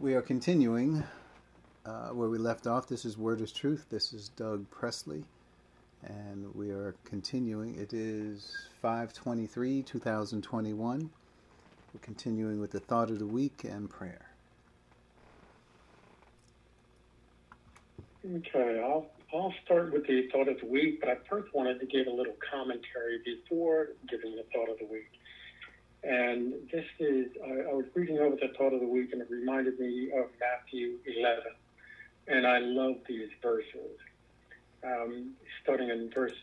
We are continuing uh, where we left off. This is Word is Truth. This is Doug Presley, and we are continuing. It is 523, 2021. We're continuing with the thought of the week and prayer. Okay, I'll I'll start with the thought of the week, but I first wanted to give a little commentary before giving the thought of the week. And this is, I, I, was reading over the thought of the week and it reminded me of Matthew 11. And I love these verses. Um, starting in verse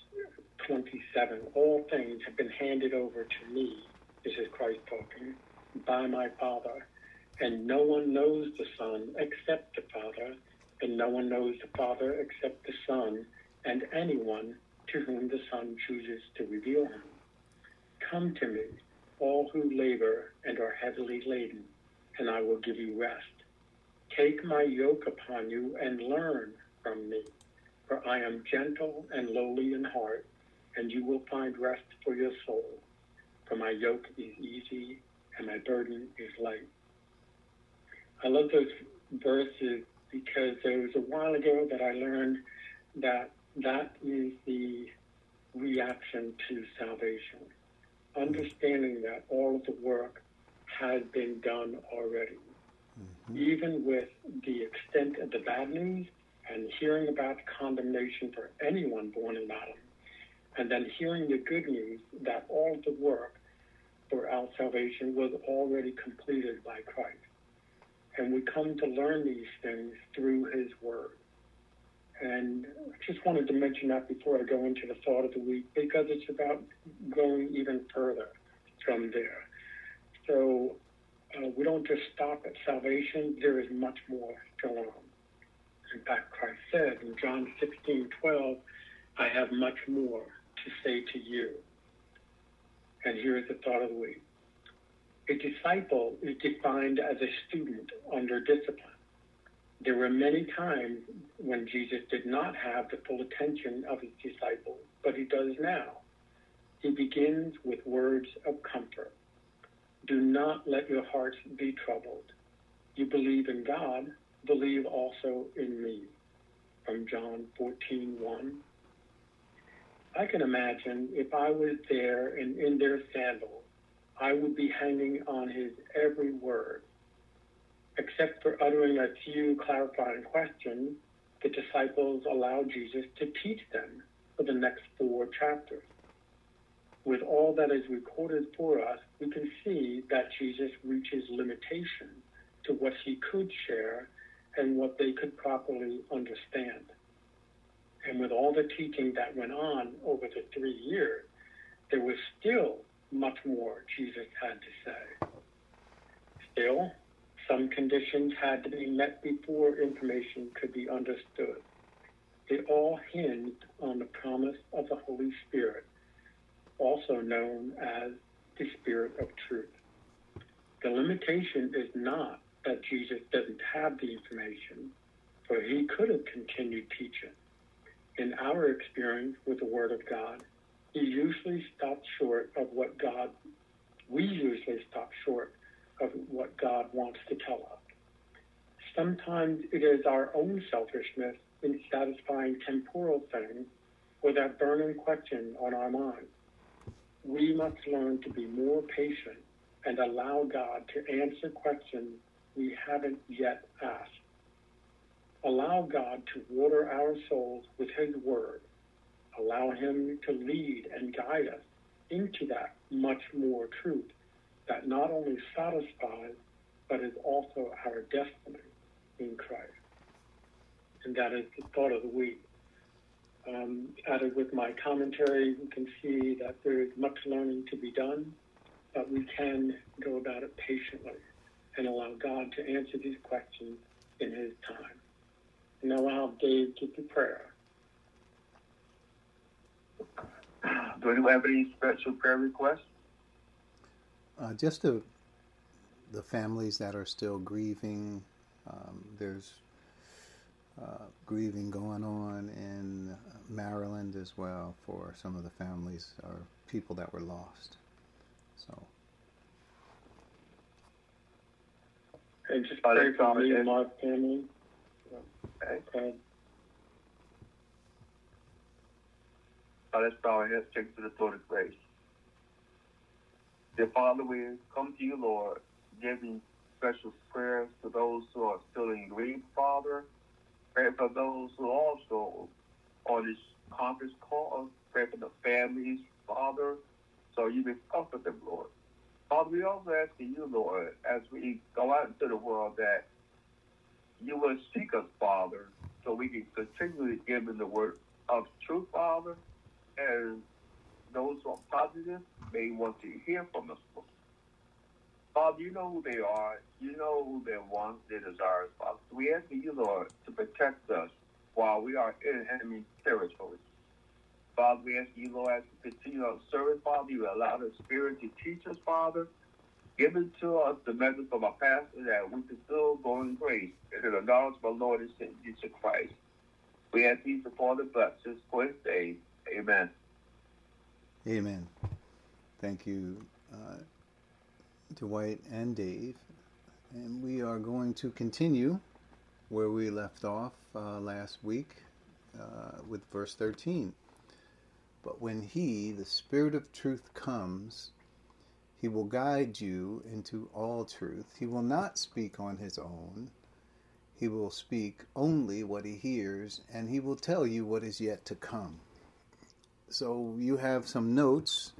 27 All things have been handed over to me, this is Christ talking, by my Father. And no one knows the Son except the Father, and no one knows the Father except the Son, and anyone to whom the Son chooses to reveal him. Come to me all who labor and are heavily laden, and I will give you rest. Take my yoke upon you and learn from me, for I am gentle and lowly in heart, and you will find rest for your soul. For my yoke is easy and my burden is light. I love those verses because there was a while ago that I learned that that is the reaction to salvation understanding that all of the work has been done already. Mm-hmm. Even with the extent of the bad news and hearing about condemnation for anyone born in Adam, and then hearing the good news that all the work for our salvation was already completed by Christ. And we come to learn these things through His Word. And I just wanted to mention that before I go into the thought of the week because it's about going even further from there. So uh, we don't just stop at salvation, there is much more going on. In fact, Christ said in John 16 12, I have much more to say to you. And here is the thought of the week. A disciple is defined as a student under discipline. There were many times when Jesus did not have the full attention of his disciples, but he does now. He begins with words of comfort. Do not let your hearts be troubled. You believe in God, believe also in me. From John 14, 1. I can imagine if I was there and in their sandals, I would be hanging on his every word Except for uttering a few clarifying questions, the disciples allowed Jesus to teach them for the next four chapters. With all that is recorded for us, we can see that Jesus reaches limitation to what he could share and what they could properly understand. And with all the teaching that went on over the three years, there was still much more Jesus had to say. Still, some conditions had to be met before information could be understood. They all hinged on the promise of the Holy Spirit, also known as the Spirit of Truth. The limitation is not that Jesus doesn't have the information, for he could have continued teaching. In our experience with the Word of God, he usually stopped short of what God, we usually stop short of what God wants to tell us. Sometimes it is our own selfishness in satisfying temporal things or that burning question on our mind. We must learn to be more patient and allow God to answer questions we haven't yet asked. Allow God to water our souls with His Word. Allow Him to lead and guide us into that much more truth that not only satisfies, but is also our destiny in Christ. And that is the thought of the week. Um, added with my commentary, you can see that there is much learning to be done, but we can go about it patiently and allow God to answer these questions in His time. And now I'll have Dave give the prayer. Do anyone have any special prayer requests? Uh, just to the families that are still grieving, um, there's uh, grieving going on in Maryland as well for some of the families or people that were lost. So. And just pray for me and my family. Okay. Okay. Let's bow our heads, take to the throne of grace. Father, we come to you, Lord, giving special prayers to those who are still in grief, Father. Pray for those who also on this conference call. Pray for the families, Father, so you may comfort them, Lord. Father, we also ask you, Lord, as we go out into the world, that you will seek us, Father, so we can continually give in the word of truth, Father, and those who are positive may want to hear from us. Father, you know who they are. You know who their wants, their desires, Father. So we ask you, Lord, to protect us while we are in enemy territory. Father, we ask you, Lord, as we continue our service, Father, you allow the Spirit to teach us, Father. Give it to us the message from our pastor that we can still go in grace and in the knowledge of our Lord and Savior Jesus Christ. We ask these for the blessings for his day. Amen. Amen. Thank you, uh, Dwight and Dave. And we are going to continue where we left off uh, last week uh, with verse 13. But when He, the Spirit of truth, comes, He will guide you into all truth. He will not speak on His own. He will speak only what He hears, and He will tell you what is yet to come. So you have some notes,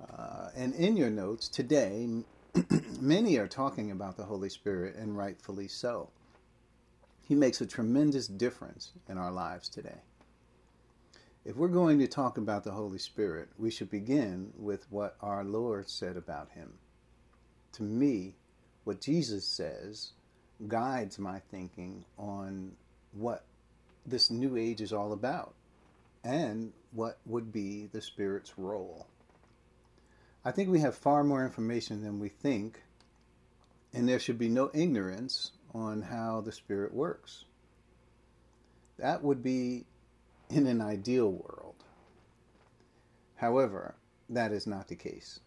uh, and in your notes today, many are talking about the Holy Spirit, and rightfully so. He makes a tremendous difference in our lives today. If we're going to talk about the Holy Spirit, we should begin with what our Lord said about him. To me, what Jesus says guides my thinking on what this new age is all about and what would be the Spirit's role. I think we have far more information than we think, and there should be no ignorance on how the Spirit works. That would be in an ideal world. However, that is not the case.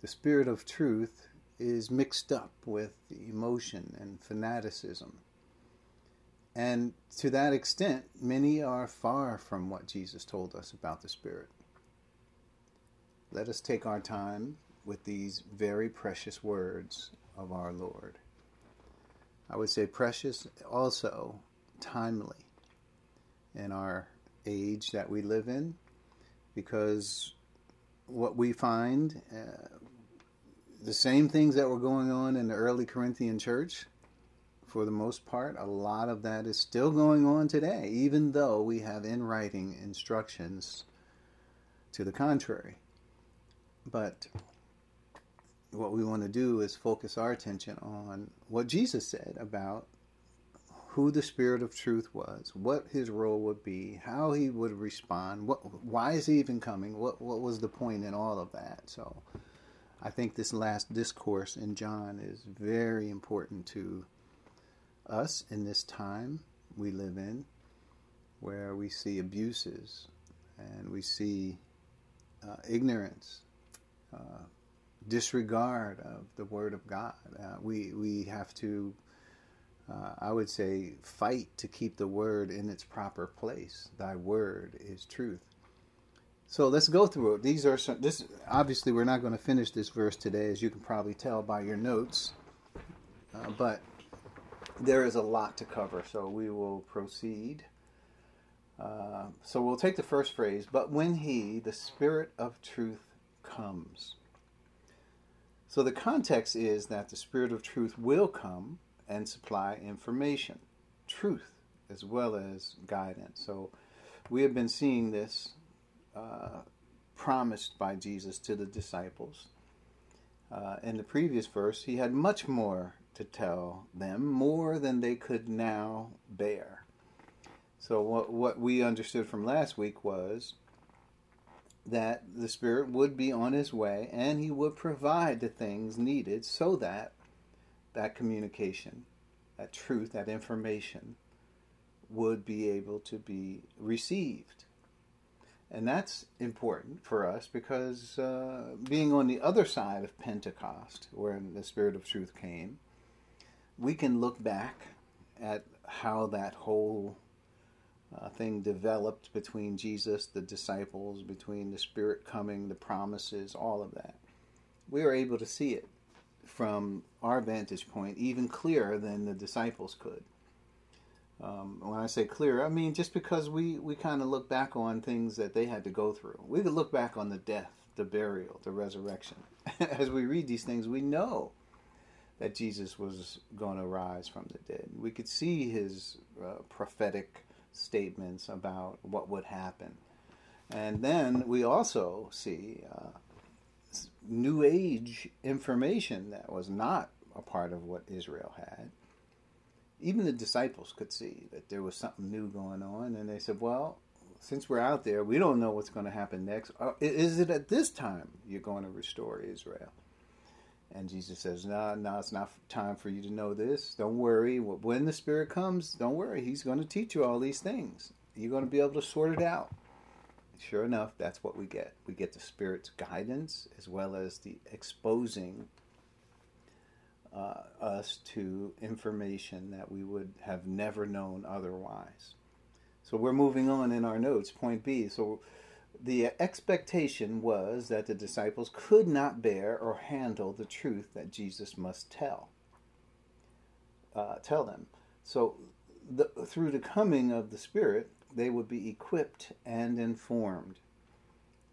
The Spirit of truth is mixed up with emotion and fanaticism. And to that extent, many are far from what Jesus told us about the Spirit. Let us take our time with these very precious words of our Lord. I would say precious, also timely in our age that we live in, because what we find, uh, the same things that were going on in the early Corinthian church, for the most part, a lot of that is still going on today, even though we have in writing instructions to the contrary. But what we want to do is focus our attention on what Jesus said about who the Spirit of Truth was, what his role would be, how he would respond, what, why is he even coming, what, what was the point in all of that. So I think this last discourse in John is very important to us in this time we live in, where we see abuses and we see uh, ignorance, uh, disregard of the Word of God. Uh, we we have to, uh, I would say, fight to keep the Word in its proper place. Thy Word is truth. So let's go through it. These are some. This obviously we're not going to finish this verse today, as you can probably tell by your notes, uh, but there is a lot to cover, so we will proceed. Uh, so we'll take the first phrase, but when he, the Spirit of truth, comes. So the context is that the Spirit of truth will come and supply information, truth, as well as guidance. So we have been seeing this uh, promised by Jesus to the disciples. Uh, in the previous verse, he had much more to tell them, more than they could now bear. So, what, what we understood from last week was that the Spirit would be on his way and he would provide the things needed so that that communication, that truth, that information would be able to be received. And that's important for us because uh, being on the other side of Pentecost, where the Spirit of truth came, we can look back at how that whole uh, thing developed between Jesus, the disciples, between the Spirit coming, the promises, all of that. We are able to see it from our vantage point even clearer than the disciples could. Um, when I say clear, I mean just because we, we kind of look back on things that they had to go through. We could look back on the death, the burial, the resurrection. As we read these things, we know that Jesus was going to rise from the dead. We could see his uh, prophetic statements about what would happen. And then we also see uh, New Age information that was not a part of what Israel had. Even the disciples could see that there was something new going on, and they said, Well, since we're out there, we don't know what's going to happen next. Uh, is it at this time you're going to restore Israel? And Jesus says, No, no, it's not time for you to know this. Don't worry. When the Spirit comes, don't worry. He's going to teach you all these things. You're going to be able to sort it out. Sure enough, that's what we get. We get the Spirit's guidance as well as the exposing uh, us to information that we would have never known otherwise. So we're moving on in our notes. Point B. So the expectation was that the disciples could not bear or handle the truth that Jesus must tell. Uh, tell them. So, the, through the coming of the Spirit, they would be equipped and informed.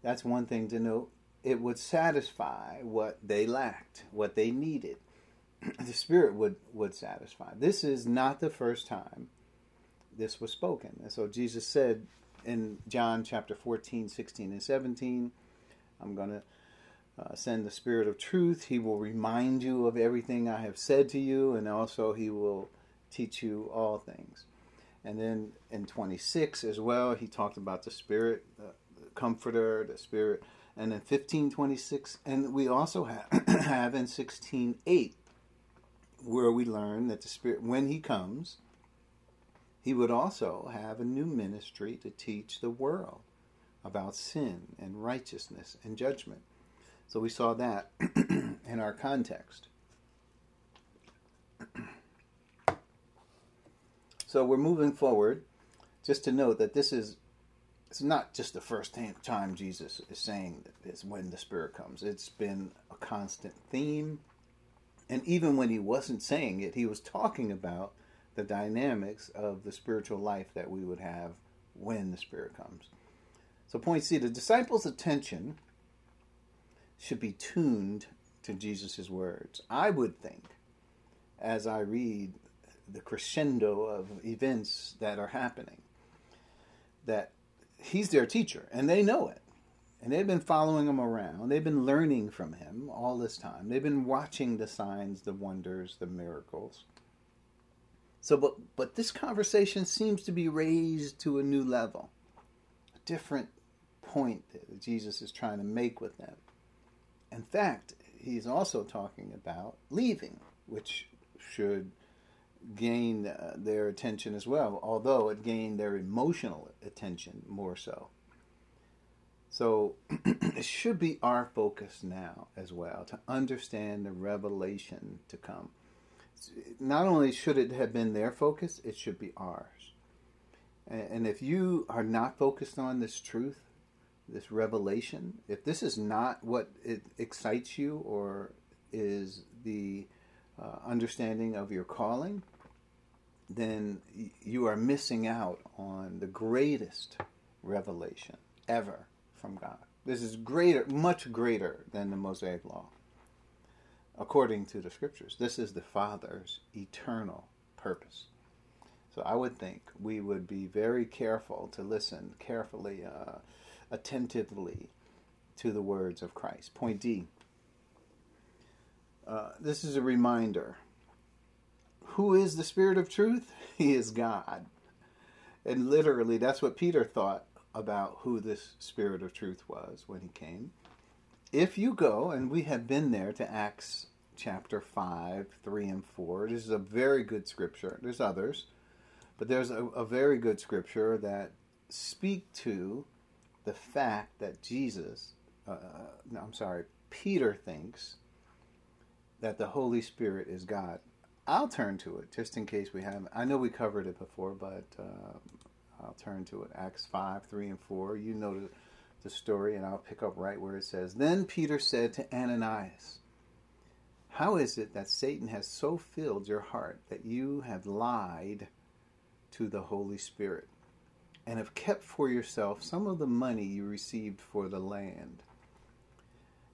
That's one thing to note. It would satisfy what they lacked, what they needed. the Spirit would, would satisfy. This is not the first time this was spoken. And so Jesus said in John chapter 14, 16, and 17. I'm going to uh, send the Spirit of truth. He will remind you of everything I have said to you, and also He will teach you all things. And then in 26 as well, he talked about the Spirit, the, the Comforter, the Spirit. And in 1526, and we also have, have in 16.8, where we learn that the Spirit, when He comes, he would also have a new ministry to teach the world about sin and righteousness and judgment. So we saw that in our context. so we're moving forward. Just to note that this is it's not just the first time Jesus is saying that it's when the Spirit comes. It's been a constant theme. And even when he wasn't saying it, he was talking about the dynamics of the spiritual life that we would have when the Spirit comes. So, point C the disciples' attention should be tuned to Jesus' words. I would think, as I read the crescendo of events that are happening, that he's their teacher and they know it. And they've been following him around. They've been learning from him all this time. They've been watching the signs, the wonders, the miracles. So, but, but this conversation seems to be raised to a new level, a different point that Jesus is trying to make with them. In fact, he's also talking about leaving, which should gain uh, their attention as well, although it gained their emotional attention more so. So it should be our focus now as well to understand the revelation to come not only should it have been their focus, it should be ours. And if you are not focused on this truth, this revelation, if this is not what it excites you or is the uh, understanding of your calling, then you are missing out on the greatest revelation ever from God. This is greater, much greater than the Mosaic Law according to the scriptures. This is the Father's eternal purpose. So I would think we would be very careful to listen carefully, uh, attentively to the words of Christ. Point D. Uh, this is a reminder. Who is the Spirit of truth? He is God. And literally, that's what Peter thought about who this Spirit of truth was when he came. If you go, and we have been there to Acts chapter 5, 3, and 4. This is a very good scripture. There's others, but there's a, a very good scripture that speak to the fact that Jesus, uh, no, I'm sorry, Peter thinks that the Holy Spirit is God. I'll turn to it just in case we haven't. I know we covered it before, but uh, I'll turn to it. Acts 5, 3, and 4. You know the story, and I'll pick up right where it says Then Peter said to Ananias, How is it that Satan has so filled your heart that you have lied to the Holy Spirit and have kept for yourself some of the money you received for the land?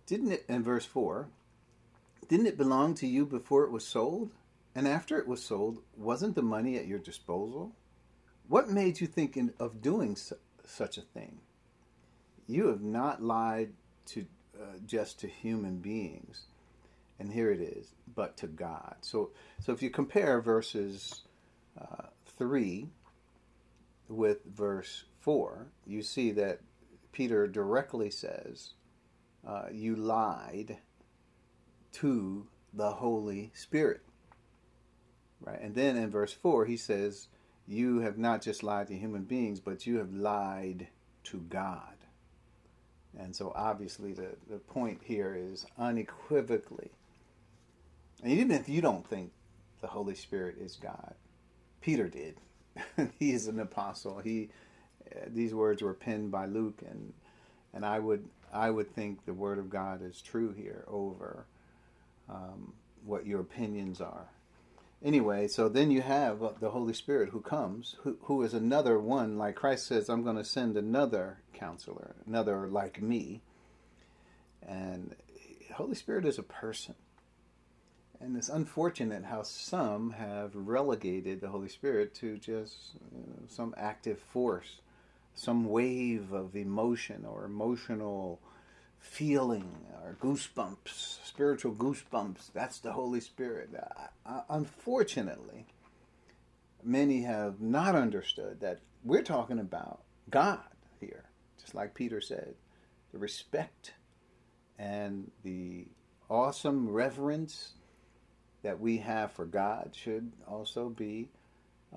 Didn't it, in verse 4, didn't it belong to you before it was sold? And after it was sold, wasn't the money at your disposal? What made you think of doing su- such a thing? You have not lied to uh, just to human beings, and here it is, but to God. So, so if you compare verses uh, three with verse four, you see that Peter directly says, uh, "You lied to the Holy Spirit." Right, and then in verse four, he says you have not just lied to human beings, but you have lied to God. And so obviously the, the point here is unequivocally, and even if you don't think the Holy Spirit is God, Peter did. he is an apostle. He uh, these words were penned by Luke, and and I would I would think the word of God is true here over um, what your opinions are anyway, so then you have uh, the Holy Spirit who comes, who, who is another one, like Christ says, I'm going to send another counselor, another like me. And Holy Spirit is a person. And it's unfortunate how some have relegated the Holy Spirit to just you know, some active force, some wave of emotion or emotional feeling or goosebumps, spiritual goosebumps. That's the Holy Spirit. Uh, unfortunately, many have not understood that we're talking about God here, just like Peter said. The respect and the awesome reverence that we have for God should also be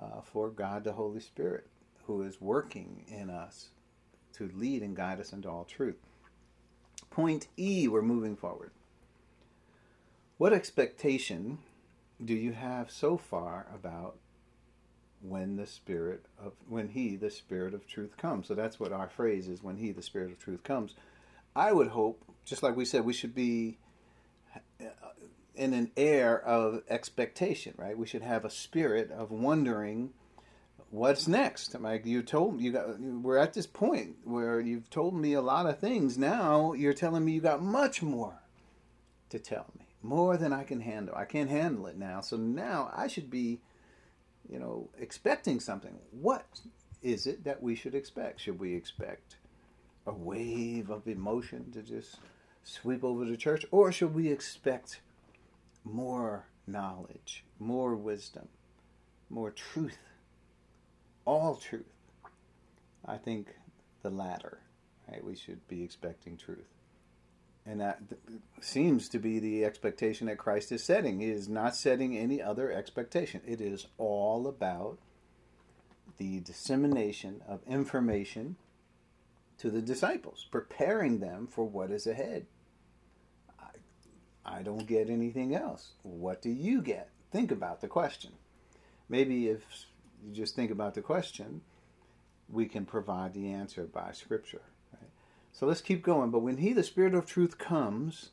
uh, for God the Holy Spirit, who is working in us to lead and guide us into all truth. Point E, we're moving forward. What expectation do you have so far about when the spirit of when he the spirit of truth comes so that's what our phrase is when he the spirit of truth comes i would hope just like we said we should be in an air of expectation right we should have a spirit of wondering what's next? Like you told me, you got, we're at this point where you've told me a lot of things. Now you're telling me you got much more to tell me, more than I can handle. I can't handle it now. So now I should be, you know, expecting something. What is it that we should expect? Should we expect a wave of emotion to just sweep over the church, or should we expect more knowledge, more wisdom, more truth? all truth. I think the latter, right? We should be expecting truth. And that seems to be the expectation that Christ is setting. He is not setting any other expectation. It is all about the dissemination of information to the disciples, preparing them for what is ahead. I, don't get anything else. What do you get? Think about the question. Maybe if you just think about the question, we can provide the answer by Scripture. Right? So let's keep going. But when He, the Spirit of truth, comes,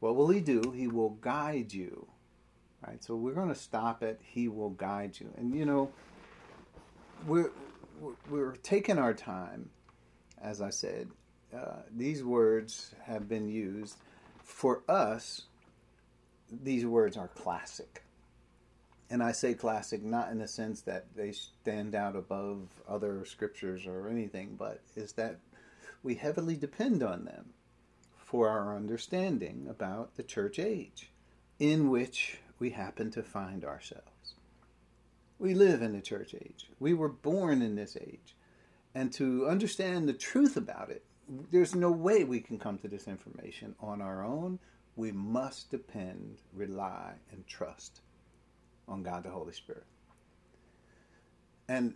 what will He do? He will guide you. Right? So we're going to stop at He will guide you. And you know, we're we're taking our time, as I said. Uh, these words have been used for us. These words are classic and I say classic not in the sense that they stand out above other scriptures or anything, but is that we heavily depend on them for our understanding about the church age in which we happen to find ourselves. We live in the church age. We were born in this age. And to understand the truth about it, there's no way we can come to this information on our own. We must depend, rely, and trust on God the Holy Spirit. And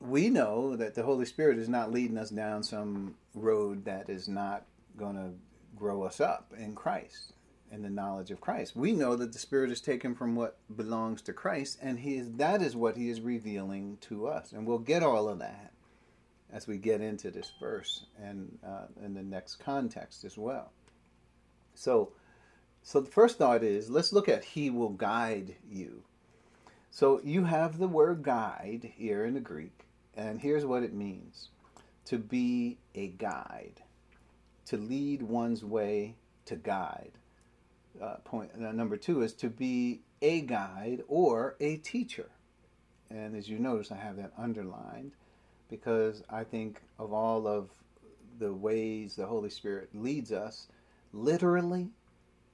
we know that the Holy Spirit is not leading us down some road that is not going to grow us up in Christ. in the knowledge of Christ. We know that the Spirit is taken from what belongs to Christ, and he is, that is what He is revealing to us. And we'll get all of that as we get into this verse and uh, in the next context as well. So, so the first thought is let's look at He will guide you. So you have the word guide here in the Greek, and here's what it means to be a guide, to lead one's way, to guide. Uh, point uh, number two is to be a guide or a teacher. And as you notice, I have that underlined because I think of all of the ways the Holy Spirit leads us, literally,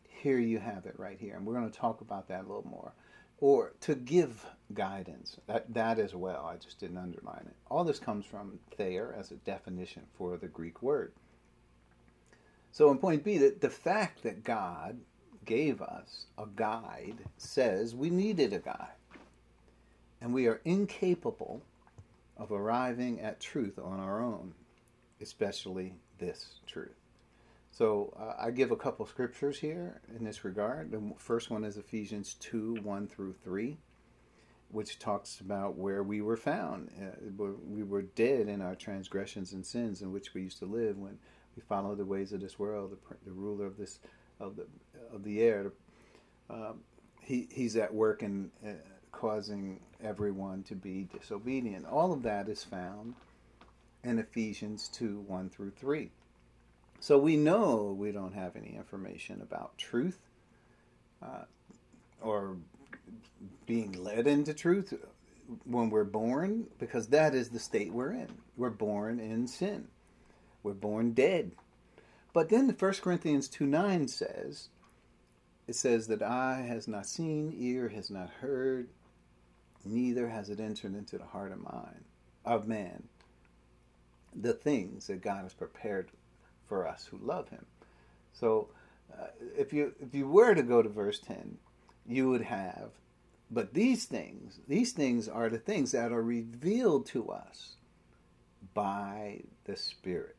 here you have it right here. And we're going to talk about that a little more. Or to give guidance, that, that as well. I just didn't underline it. All this comes from Thayer as a definition for the Greek word. So, in point B, that the fact that God gave us a guide says we needed a guide. And we are incapable of arriving at truth on our own, especially this truth. So uh, I give a couple scriptures here in this regard. The first one is Ephesians 2 1 through 3, which talks about where we were found. Uh, we were dead in our transgressions and sins in which we used to live when we followed the ways of this world, the, the ruler of this of the of the air. Uh, he, he's at work in uh, causing everyone to be disobedient. All of that is found in Ephesians 2 1 through 3. So we know we don't have any information about truth uh, or being led into truth when we're born, because that is the state we're in. We're born in sin, we're born dead. But then the 1 Corinthians 2 9 says, it says that eye has not seen, ear has not heard, neither has it entered into the heart of mind of man the things that God has prepared for us who love him. So uh, if you if you were to go to verse 10, you would have but these things, these things are the things that are revealed to us by the Spirit.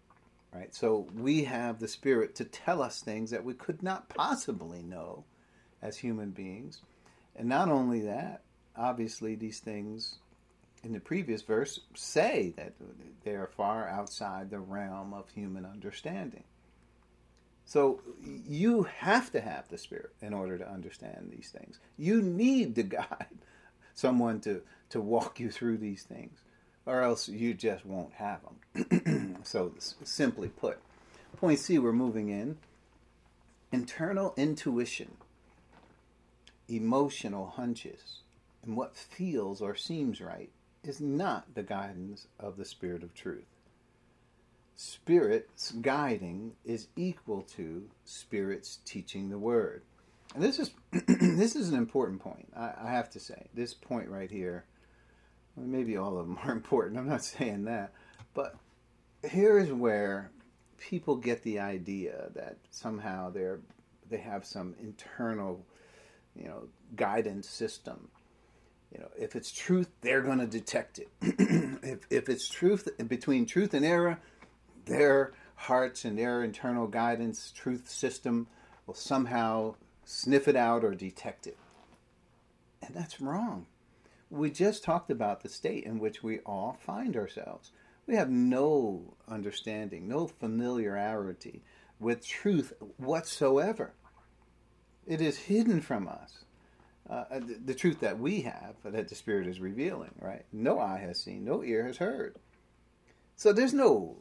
Right? So we have the Spirit to tell us things that we could not possibly know as human beings. And not only that, obviously these things in the previous verse say that they are far outside the realm of human understanding. So you have to have the Spirit in order to understand these things. You need to guide someone to, to walk you through these things, or else you just won't have them. so, simply put, point C, we're moving in internal intuition, emotional hunches and what feels or seems right is not the guidance of the Spirit of truth. Spirit's guiding is equal to Spirit's teaching the Word. And this is this is an important point. I, I, have to say this point right here. Maybe all of them are important. I'm not saying that, but here is where people get the idea that somehow they're they have some internal, you know, guidance system you know, if it's truth, they're going to detect it. if, if it's truth, between truth and error, their hearts and their internal guidance, truth system will somehow sniff it out or detect it. And that's wrong. We just talked about the state in which we all find ourselves. We have no understanding, no familiarity with truth whatsoever. It is hidden from us uh, the, the, truth that we have, that the Spirit is revealing, right? No eye has seen, no ear has heard. So there's no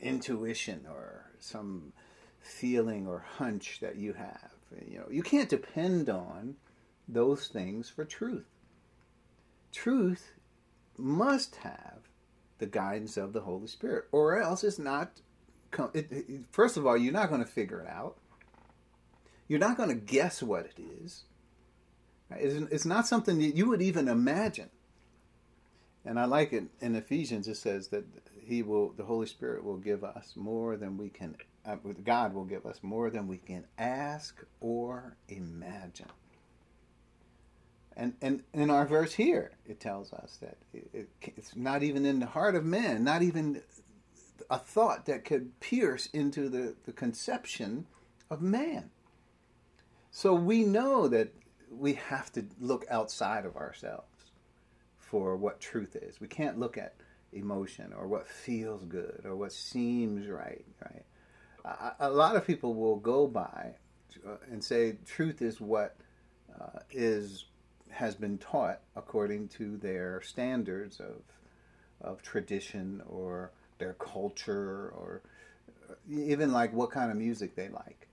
intuition or some feeling or hunch that you have. You know, you can't depend on those things for truth. Truth must have the guidance of the Holy Spirit, or else it's not. It, it, first of all, you're not going to figure it out. You're not going to guess what it is it's not something that you would even imagine. And I like it in Ephesians. It says that He will, the Holy Spirit will give us more than we can. Uh, God will give us more than we can ask or imagine. And and in our verse here, it tells us that it, it, it's not even in the heart of man, not even a thought that could pierce into the, the conception of man. So we know that we have to look outside of ourselves for what truth is. We can't look at emotion or what feels good or what seems right, right? A, lot of people will go by uh, and say truth is what uh, is has been taught according to their standards of of tradition or their culture or uh, even like what kind of music they like.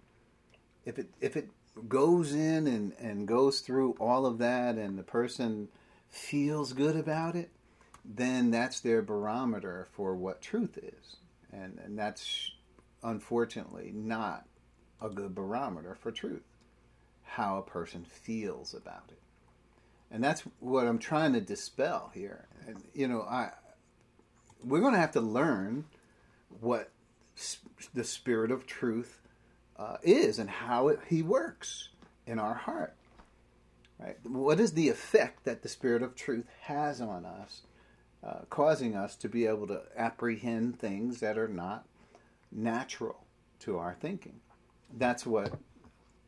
If it if it goes in and, and goes through all of that and the person feels good about it, then that's their barometer for what truth is. And, and that's unfortunately not a good barometer for truth, how a person feels about it. And that's what I'm trying to dispel here. And, you know, I, we're going to have to learn what the spirit of truth uh, is and how it, he works in our heart. Right? What is the effect that the spirit of truth has on us, uh, causing us to be able to apprehend things that are not natural to our thinking? That's what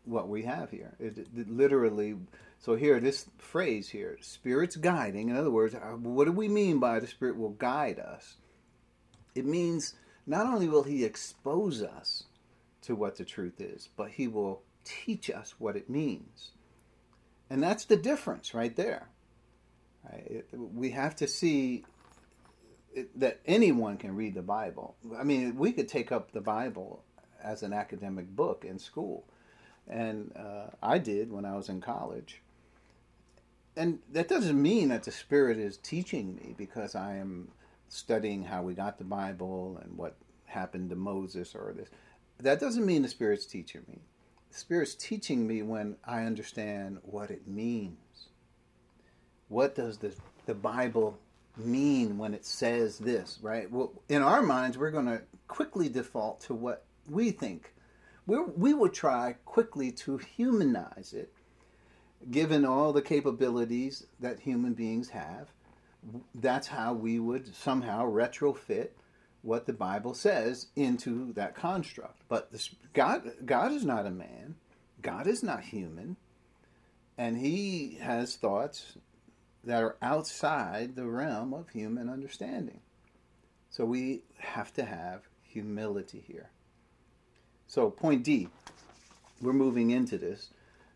what we have here. It, it literally. So here, this phrase here, "spirit's guiding." In other words, uh, what do we mean by the spirit will guide us? It means not only will he expose us to what the truth is, but he will teach us what it means. And that's the difference right there. Right? We have to see that anyone can read the Bible. I mean, we could take up the Bible as an academic book in school. And uh, I did when I was in college. And that doesn't mean that the Spirit is teaching me because I am studying how we got the Bible and what happened to Moses or this that doesn't mean the Spirit's teaching me. The Spirit's teaching me when I understand what it means. What does the, the Bible mean when it says this, right? Well, in our minds, we're going to quickly default to what we think. we we will try quickly to humanize it, given all the capabilities that human beings have. That's how we would somehow retrofit what the Bible says into that construct. But this, God, God is not a man. God is not human, and He has thoughts that are outside the realm of human understanding. So we have to have humility here. So, point D, we're moving into this.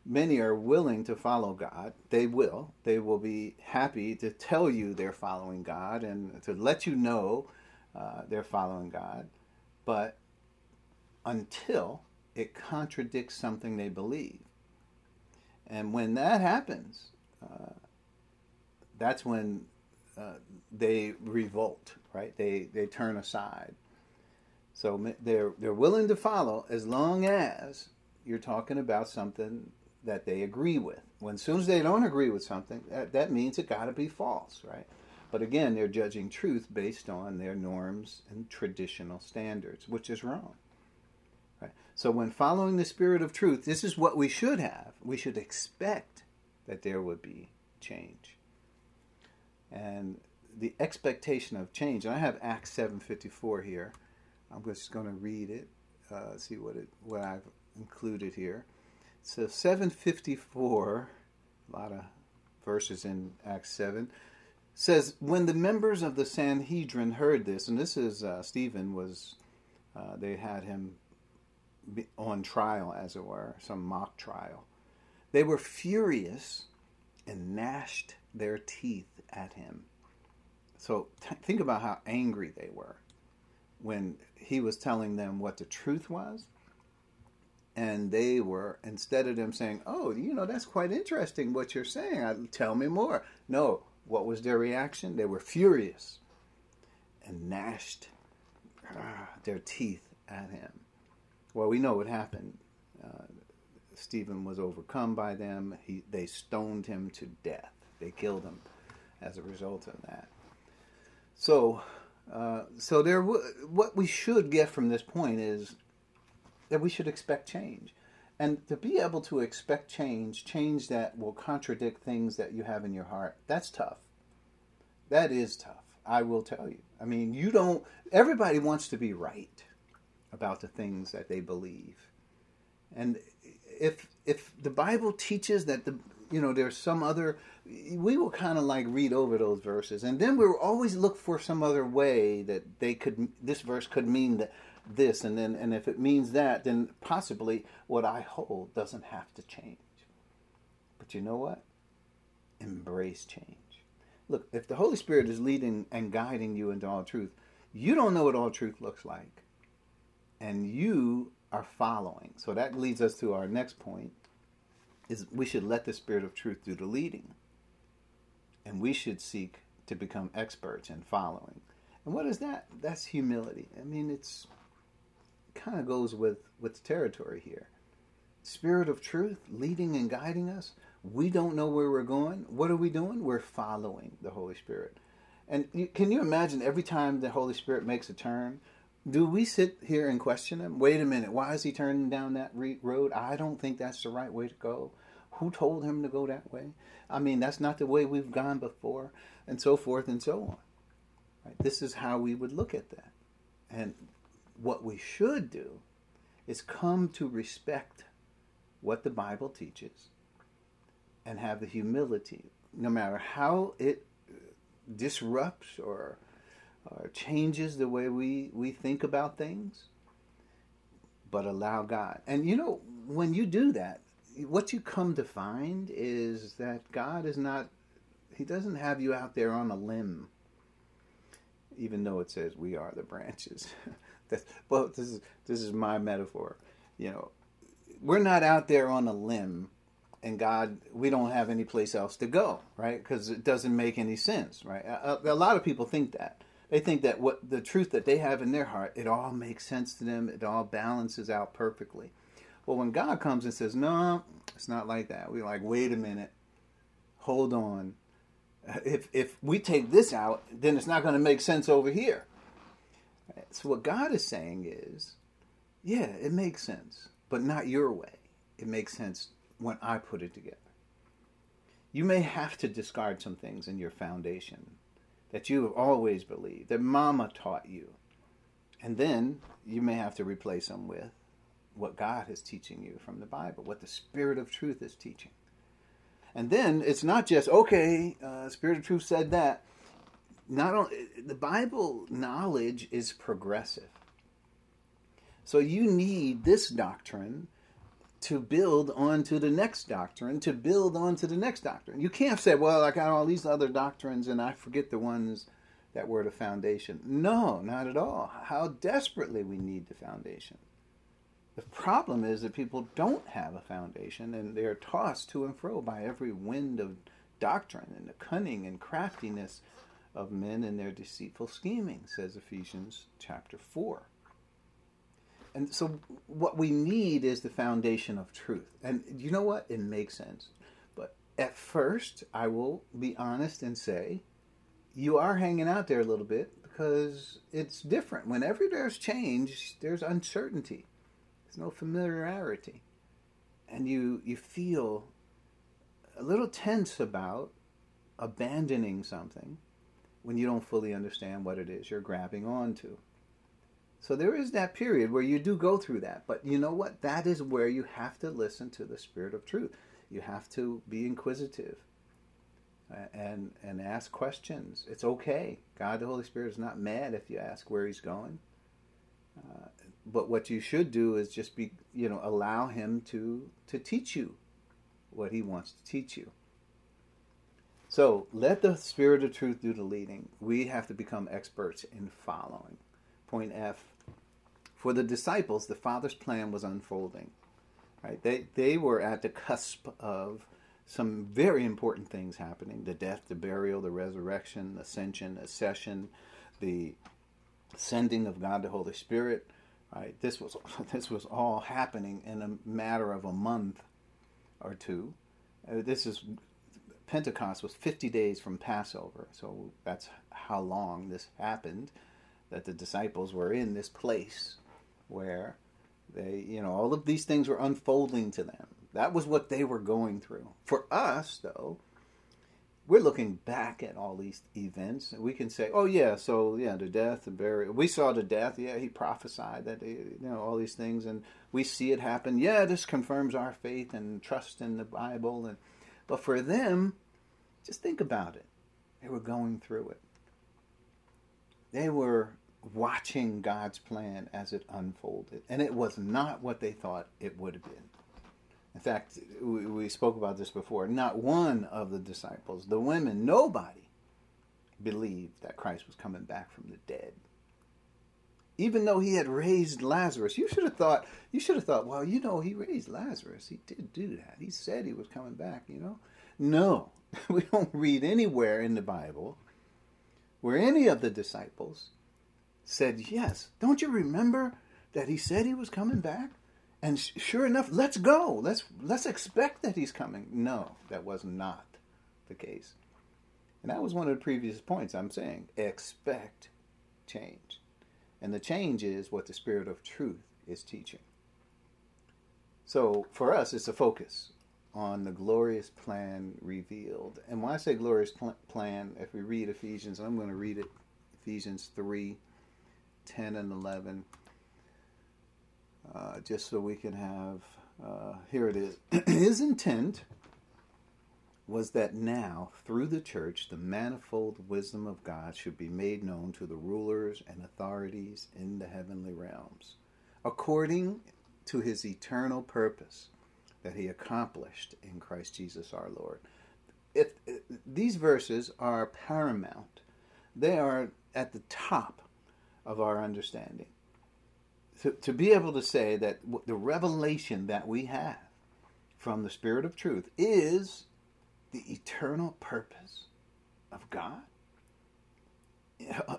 Many are willing to follow God. They will. They will be happy to tell you they're following God and to let you know uh, they're following God, but until it contradicts something they believe. And when that happens, uh, that's when uh, they revolt, right? They, they turn aside. So they're, they're willing to follow as long as you're talking about something that they agree with. When as soon as they don't agree with something, that, that means it got to be false, right? But again, they're judging truth based on their norms and traditional standards, which is wrong. Right? So, when following the spirit of truth, this is what we should have. We should expect that there would be change. And the expectation of change, and I have Acts 7.54 here. I'm just going to read it, uh, see what, it, what I've included here. So 754, a lot of verses in Acts 7 says when the members of the Sanhedrin heard this, and this is uh, Stephen was, uh, they had him on trial, as it were, some mock trial. They were furious and gnashed their teeth at him. So t- think about how angry they were when he was telling them what the truth was. And they were, instead of them saying, Oh, you know, that's quite interesting what you're saying. Tell me more. No, what was their reaction? They were furious and gnashed ah, their teeth at him. Well, we know what happened. Uh, Stephen was overcome by them. He, they stoned him to death. They killed him as a result of that. So, uh, so there. what we should get from this point is that we should expect change. And to be able to expect change, change that will contradict things that you have in your heart, that's tough. That is tough. I will tell you. I mean, you don't, everybody wants to be right about the things that they believe. And if if the Bible teaches that the you know there's some other we will kind of like read over those verses and then we'll always look for some other way that they could this verse could mean that this and then and if it means that then possibly what i hold doesn't have to change. But you know what? Embrace change. Look if the holy spirit is leading and guiding you into all truth you don't know what all truth looks like and you are following. So that leads us to our next point is we should let the spirit of truth do the leading and we should seek to become experts in following. And what is that? That's humility. I mean it's kind of goes with with the territory here spirit of truth leading and guiding us we don't know where we're going what are we doing we're following the holy spirit and you, can you imagine every time the holy spirit makes a turn do we sit here and question him wait a minute why is he turning down that re- road i don't think that's the right way to go who told him to go that way? I mean, that's not the way we've gone before, and so forth and so on. Right? This is how we would look at that. And what we should do is come to respect what the Bible teaches and have the humility, no matter how it disrupts or, or changes the way we, we think about things, but allow God. And you know, when you do that, what you come to find is that God is not, He doesn't have you out there on a limb, even though it says we are the branches. That's, well, this is this is my metaphor. You know, we're not out there on a limb, and God, we don't have any place else to go, right? Because it doesn't make any sense, right? A, a lot of people think that they think that what the truth that they have in their heart, it all makes sense to them. It all balances out perfectly. Well, when God comes and says, no, it's not like that, we're like, wait a minute, hold on. If, if we take this out, then it's not going to make sense over here. So, what God is saying is, yeah, it makes sense, but not your way. It makes sense when I put it together. You may have to discard some things in your foundation that you have always believed, that mama taught you. And then you may have to replace them with what God is teaching you from the Bible, what the Spirit of truth is teaching. And then it's not just, okay, uh, Spirit of truth said that. Not only, the Bible knowledge is progressive. So you need this doctrine to build onto the next doctrine, to build onto the next doctrine. You can't say, well, I got all these other doctrines and I forget the ones that were the foundation. No, not at all. How desperately we need the foundation. The problem is that people don't have a foundation and they are tossed to and fro by every wind of doctrine and the cunning and craftiness of men and their deceitful scheming, says Ephesians chapter 4. And so, what we need is the foundation of truth. And you know what? It makes sense. But at first, I will be honest and say, you are hanging out there a little bit because it's different. Whenever there's change, there's uncertainty. There's no familiarity. And you, you feel a little tense about abandoning something when you don't fully understand what it is you're grabbing onto. So there is that period where you do go through that. But you know what? That is where you have to listen to the Spirit of truth. You have to be inquisitive and and ask questions. It's okay. God, the Holy Spirit, is not mad if you ask where He's going. Uh, but what you should do is just be, you know, allow him to to teach you what he wants to teach you. So let the Spirit of Truth do the leading. We have to become experts in following. Point F. For the disciples, the Father's plan was unfolding. Right? They they were at the cusp of some very important things happening: the death, the burial, the resurrection, ascension, accession, the sending of God the Holy Spirit Right? This was this was all happening in a matter of a month or two. Uh, this is Pentecost was 50 days from Passover, so that's how long this happened. That the disciples were in this place where they, you know, all of these things were unfolding to them. That was what they were going through. For us, though, we're looking back at all these events, and we can say, "Oh yeah, so yeah, the death, the burial. We saw the death. Yeah, he prophesied that. Eh, you know, all these things, and we see it happen. Yeah, this confirms our faith and trust in the Bible. And but for them, just think about it. They were going through it. They were watching God's plan as it unfolded, and it was not what they thought it would have been. In fact, we, we spoke about this before. Not one of the disciples, the women, nobody believed that Christ was coming back from the dead. Even though he had raised Lazarus, you should have thought, you should have thought, well, you know, he raised Lazarus. He did do that. He said he was coming back, you know. No, we don't read anywhere in the Bible where any of the disciples said, yes, don't you remember that he said he was coming back? And sure enough, let's go. Let's let's expect that he's coming. No, that was not the case. And that was one of the previous points I'm saying. Expect change. And the change is what the spirit of truth is teaching. So for us, it's a focus on the glorious plan revealed. And when I say glorious pl- plan, if we read Ephesians, I'm going to read it, Ephesians 3 10 and 11 uh, just so we can have, uh, here it is. His intent was that now, through the church, the manifold wisdom of God should be made known to the rulers and authorities in the heavenly realms, according to his eternal purpose that he accomplished in Christ Jesus our Lord. If, if these verses are paramount, they are at the top of our understanding to, to be able to say that the revelation that we have from the Spirit of truth is the eternal purpose of God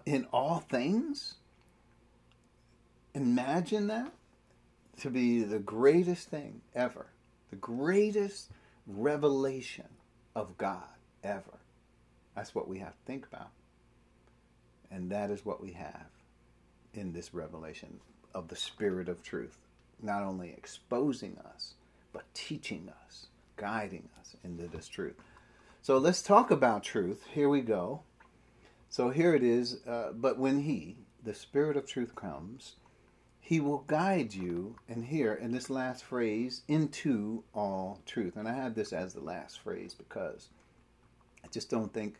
in all things. Imagine that to be the greatest thing ever, the greatest revelation of God ever. That's what we have to think about. And that is what we have in this revelation of the Spirit of truth, not only exposing us, but teaching us, guiding us into this truth. So let's talk about truth. Here we go. So here it is. Uh, but when He, the Spirit of truth, comes, He will guide you, and here in this last phrase, into all truth. And I had this as the last phrase because I just don't think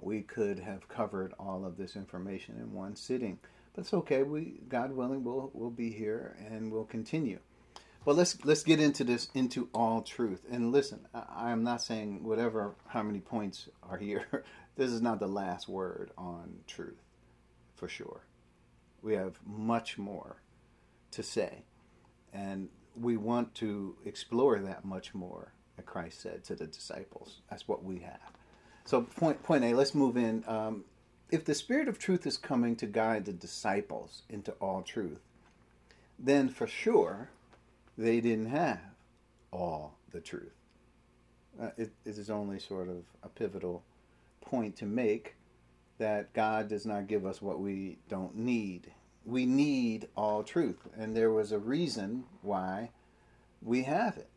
we could have covered all of this information in one sitting. But it's okay. We, God willing, we'll we'll be here and we'll continue. Well, let's let's get into this into all truth. And listen, I, am not saying whatever how many points are here. this is not the last word on truth, for sure. We have much more to say, and we want to explore that much more. That Christ said to the disciples. That's what we have. So point point A. Let's move in. Um, if the Spirit of truth is coming to guide the disciples into all truth, then for sure they didn't have all the truth. Uh, it, it is only sort of a pivotal point to make that God does not give us what we don't need. We need all truth, and there was a reason why we have it.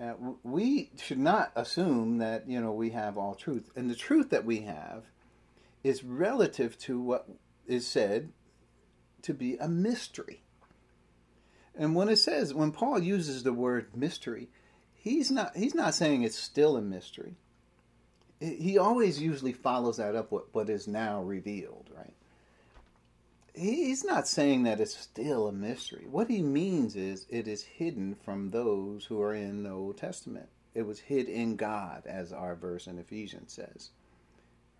Uh, we should not assume that you know we have all truth, and the truth that we have is relative to what is said to be a mystery. And when it says, when Paul uses the word mystery, he's not he's not saying it's still a mystery. He always usually follows that up with what is now revealed, right? He's not saying that it's still a mystery. What he means is it is hidden from those who are in the Old Testament. It was hid in God, as our verse in Ephesians says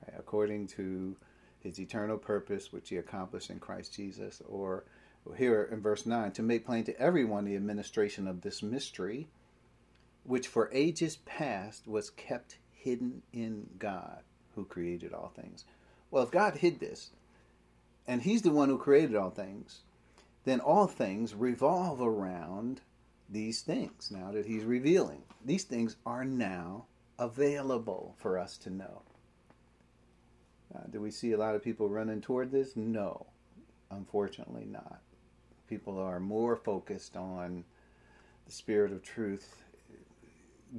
right? according to his eternal purpose, which he accomplished in Christ Jesus. Or here in verse 9, to make plain to everyone the administration of this mystery, which for ages past was kept hidden in God, who created all things. Well, if God hid this, and he's the one who created all things, then all things revolve around these things now that he's revealing. These things are now available for us to know. Uh, do we see a lot of people running toward this? No, unfortunately not. People are more focused on the spirit of truth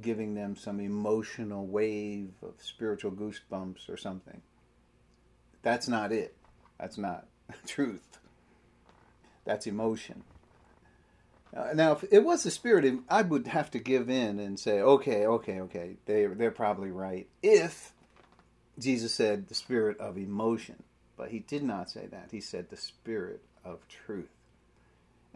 giving them some emotional wave of spiritual goosebumps or something. That's not it. That's not truth. That's emotion. Uh, now, if it was the spirit, I would have to give in and say, okay, okay, okay, they, they're probably right. If Jesus said the spirit of emotion, but he did not say that. He said the spirit of truth.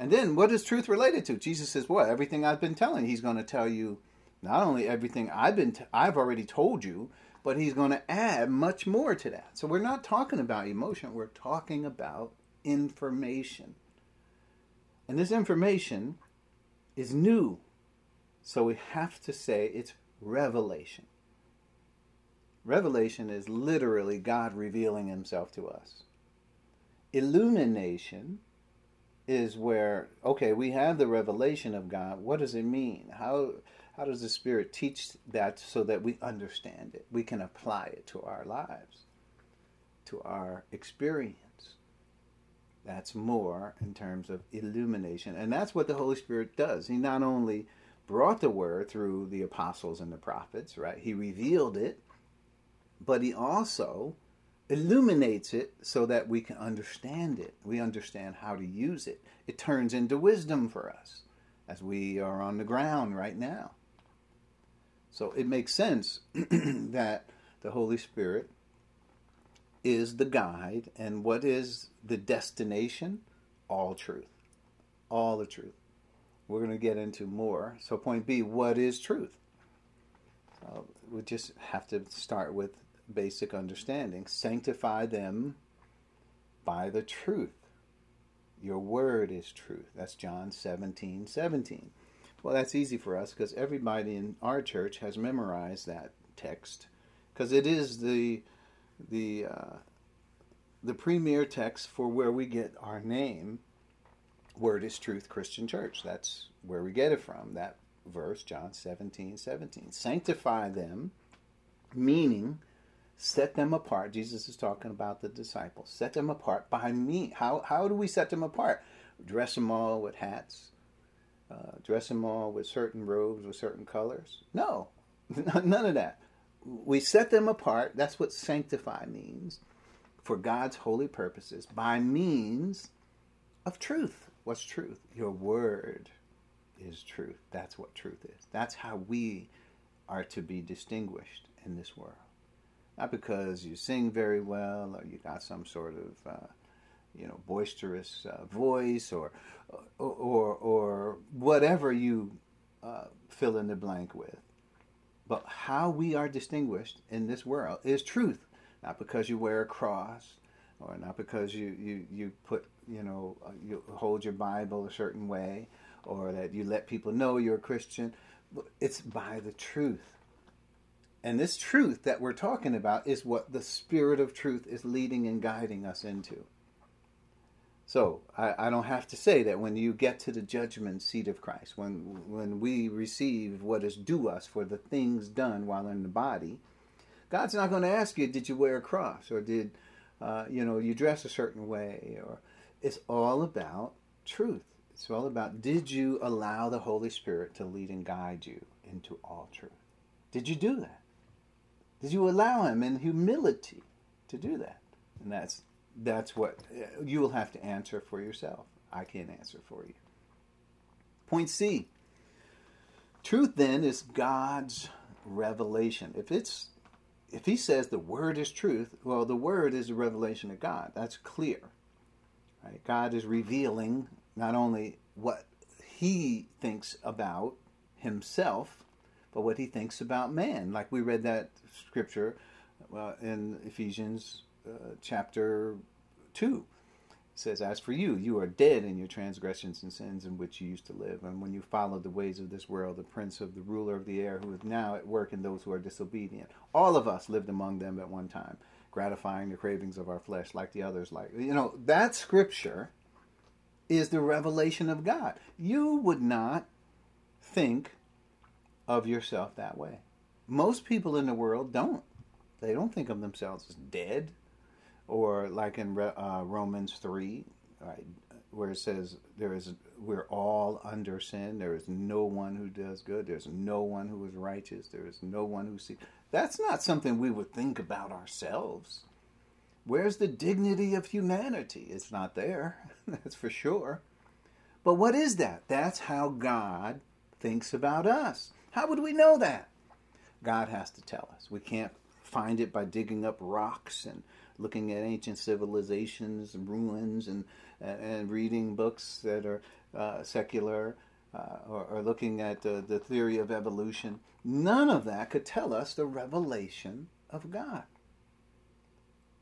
And then what is truth related to? Jesus says, "What? Everything I've been telling. He's going to tell you not only everything I've been t- I've already told you, but he's going to add much more to that. So we're not talking about emotion, we're talking about information. And this information is new. So we have to say it's revelation. Revelation is literally God revealing himself to us. Illumination is where okay we have the revelation of god. What does it mean? How how does the spirit teach that so that we understand it? We can apply it to our lives to our experience. That's more in terms of illumination. And that's what the holy spirit does. He not only brought the word through the apostles and the prophets right? He revealed it but he also illuminates it so that we can understand it. We understand how to use it. It turns into wisdom for us as we are on the ground right now. So it makes sense that the Holy Spirit is the guide, and what is the destination? All truth. All the truth. We're going to get into more. So, point B what is truth? So we just have to start with basic understanding. Sanctify them by the truth. Your word is truth. That's John 17 17. Well, that's easy for us because everybody in our church has memorized that text because it is the the uh, the premier text for where we get our name. Word is truth Christian Church. That's where we get it from. That verse, John 17 17. Sanctify them, meaning set them apart. Jesus is talking about the disciples. Set them apart by me. How, how do we set them apart? Dress them all with hats, uh, dress them all with certain robes with certain colors? No, none of that. We set them apart. That's what sanctify means for God's holy purposes by means of truth. What's truth? Your word is truth. That's what truth is. That's how we are to be distinguished in this world not because you sing very well or you got some sort of uh, you know boisterous uh, voice or, or, or whatever you uh, fill in the blank with, but how we are distinguished in this world is truth, not because you wear a cross or not because you you you put you know you hold your Bible a certain way or that you let people know you're a Christian. It's by the truth and this truth that we're talking about is what the Spirit of truth is leading and guiding us into. So I, I, don't have to say that when you get to the judgment seat of Christ, when when we receive what is due us for the things done while in the body, God's not going to ask you, did you wear a cross or did uh, you know you dress a certain way or it's all about truth. It's all about did you allow the Holy Spirit to lead and guide you into all truth? Did you do that? Did you allow him in humility to do that? And that's that's what you will have to answer for yourself. I can't answer for you. Point C. Truth then is God's revelation. If it's if he says the word is truth, well the word is a revelation of God. That's clear. Right? God is revealing not only what he thinks about himself, but what he thinks about man. Like we read that scripture uh, in Ephesians uh, chapter 2. It says, As for you, you are dead in your transgressions and sins in which you used to live. And when you followed the ways of this world, the prince of the ruler of the air, who is now at work in those who are disobedient. All of us lived among them at one time, gratifying the cravings of our flesh like the others. Like You know, that scripture is the revelation of God. You would not think of yourself that way. Most people in the world don't. They don't think of themselves as dead, or like in uh, Romans three, right? where it says there is we're all under sin. There is no one who does good. There's no one who is righteous. There is no one who sees. That's not something we would think about ourselves. Where's the dignity of humanity? It's not there. That's for sure. But what is that? That's how God thinks about us. How would we know that? God has to tell us. We can't find it by digging up rocks and looking at ancient civilizations and ruins and and reading books that are uh, secular uh, or, or, looking at uh, the theory of evolution. None of that could tell us the revelation of God.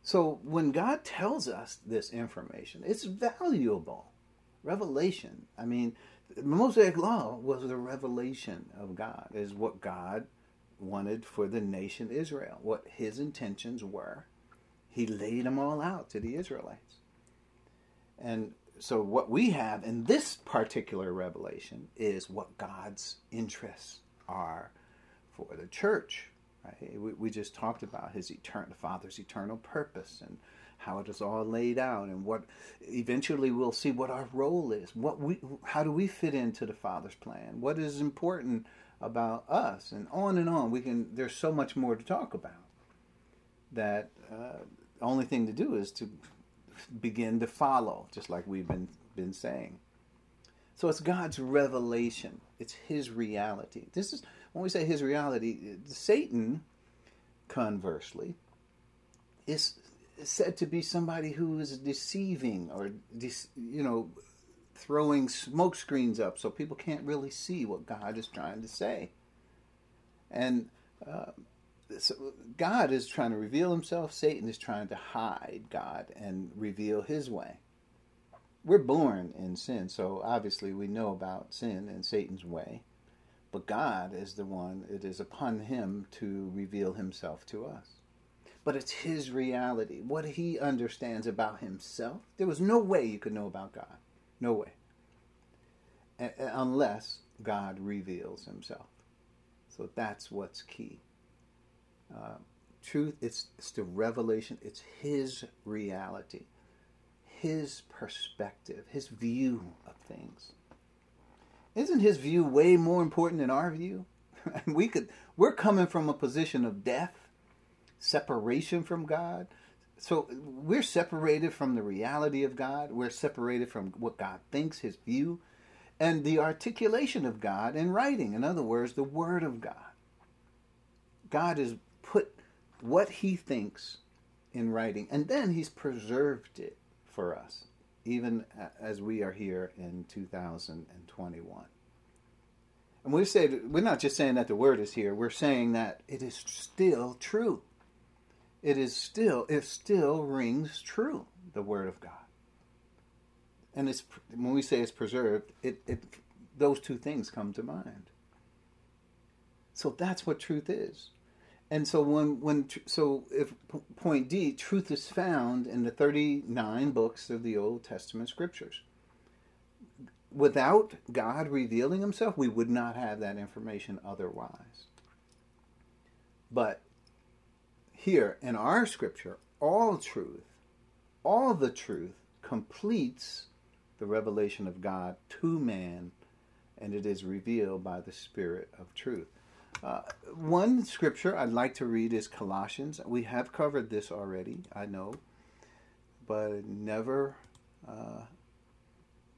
So when God tells us this information, it's valuable. Revelation. I mean, Mosaic Law was the revelation of God, is what God wanted for the nation Israel, what his intentions were. He laid them all out to the Israelites. And so, what we have in this particular revelation is what God's interests are for the church. Right? We, we just talked about his eternal, the Father's eternal purpose and how it is all laid out, and what eventually we'll see what our role is. What we, how do we fit into the Father's plan? What is important about us, and on and on. We can. There's so much more to talk about. That uh, the only thing to do is to begin to follow, just like we've been been saying. So it's God's revelation. It's His reality. This is when we say His reality. Satan, conversely, is said to be somebody who is deceiving or you know throwing smoke screens up so people can't really see what God is trying to say. And uh, so God is trying to reveal himself, Satan is trying to hide God and reveal his way. We're born in sin, so obviously we know about sin and Satan's way. But God is the one, it is upon him to reveal himself to us. But it's his reality, what he understands about himself. There was no way you could know about God. No way. unless God reveals himself. So that's what's key. Uh, truth, it's, it's the revelation, it's his reality, his perspective, his view of things. Isn't his view way more important than our view? we could we're coming from a position of death, separation from God, so we're separated from the reality of God. We're separated from what God thinks, his view, and the articulation of God in writing. In other words, the Word of God. God has put what he thinks in writing, and then he's preserved it for us, even as we are here in 2021. And we say we're not just saying that the word is here, we're saying that it is still true it is still it still rings true the word of god. And it's when we say it's preserved it, it those two things come to mind. So that's what truth is. And so when when so if point d truth is found in the 39 books of the old testament scriptures. Without god revealing himself we would not have that information otherwise. But here in our scripture, all truth, all the truth completes the revelation of God to man, and it is revealed by the Spirit of truth. Uh, one scripture I'd like to read is Colossians. We have covered this already, I know, but it never uh,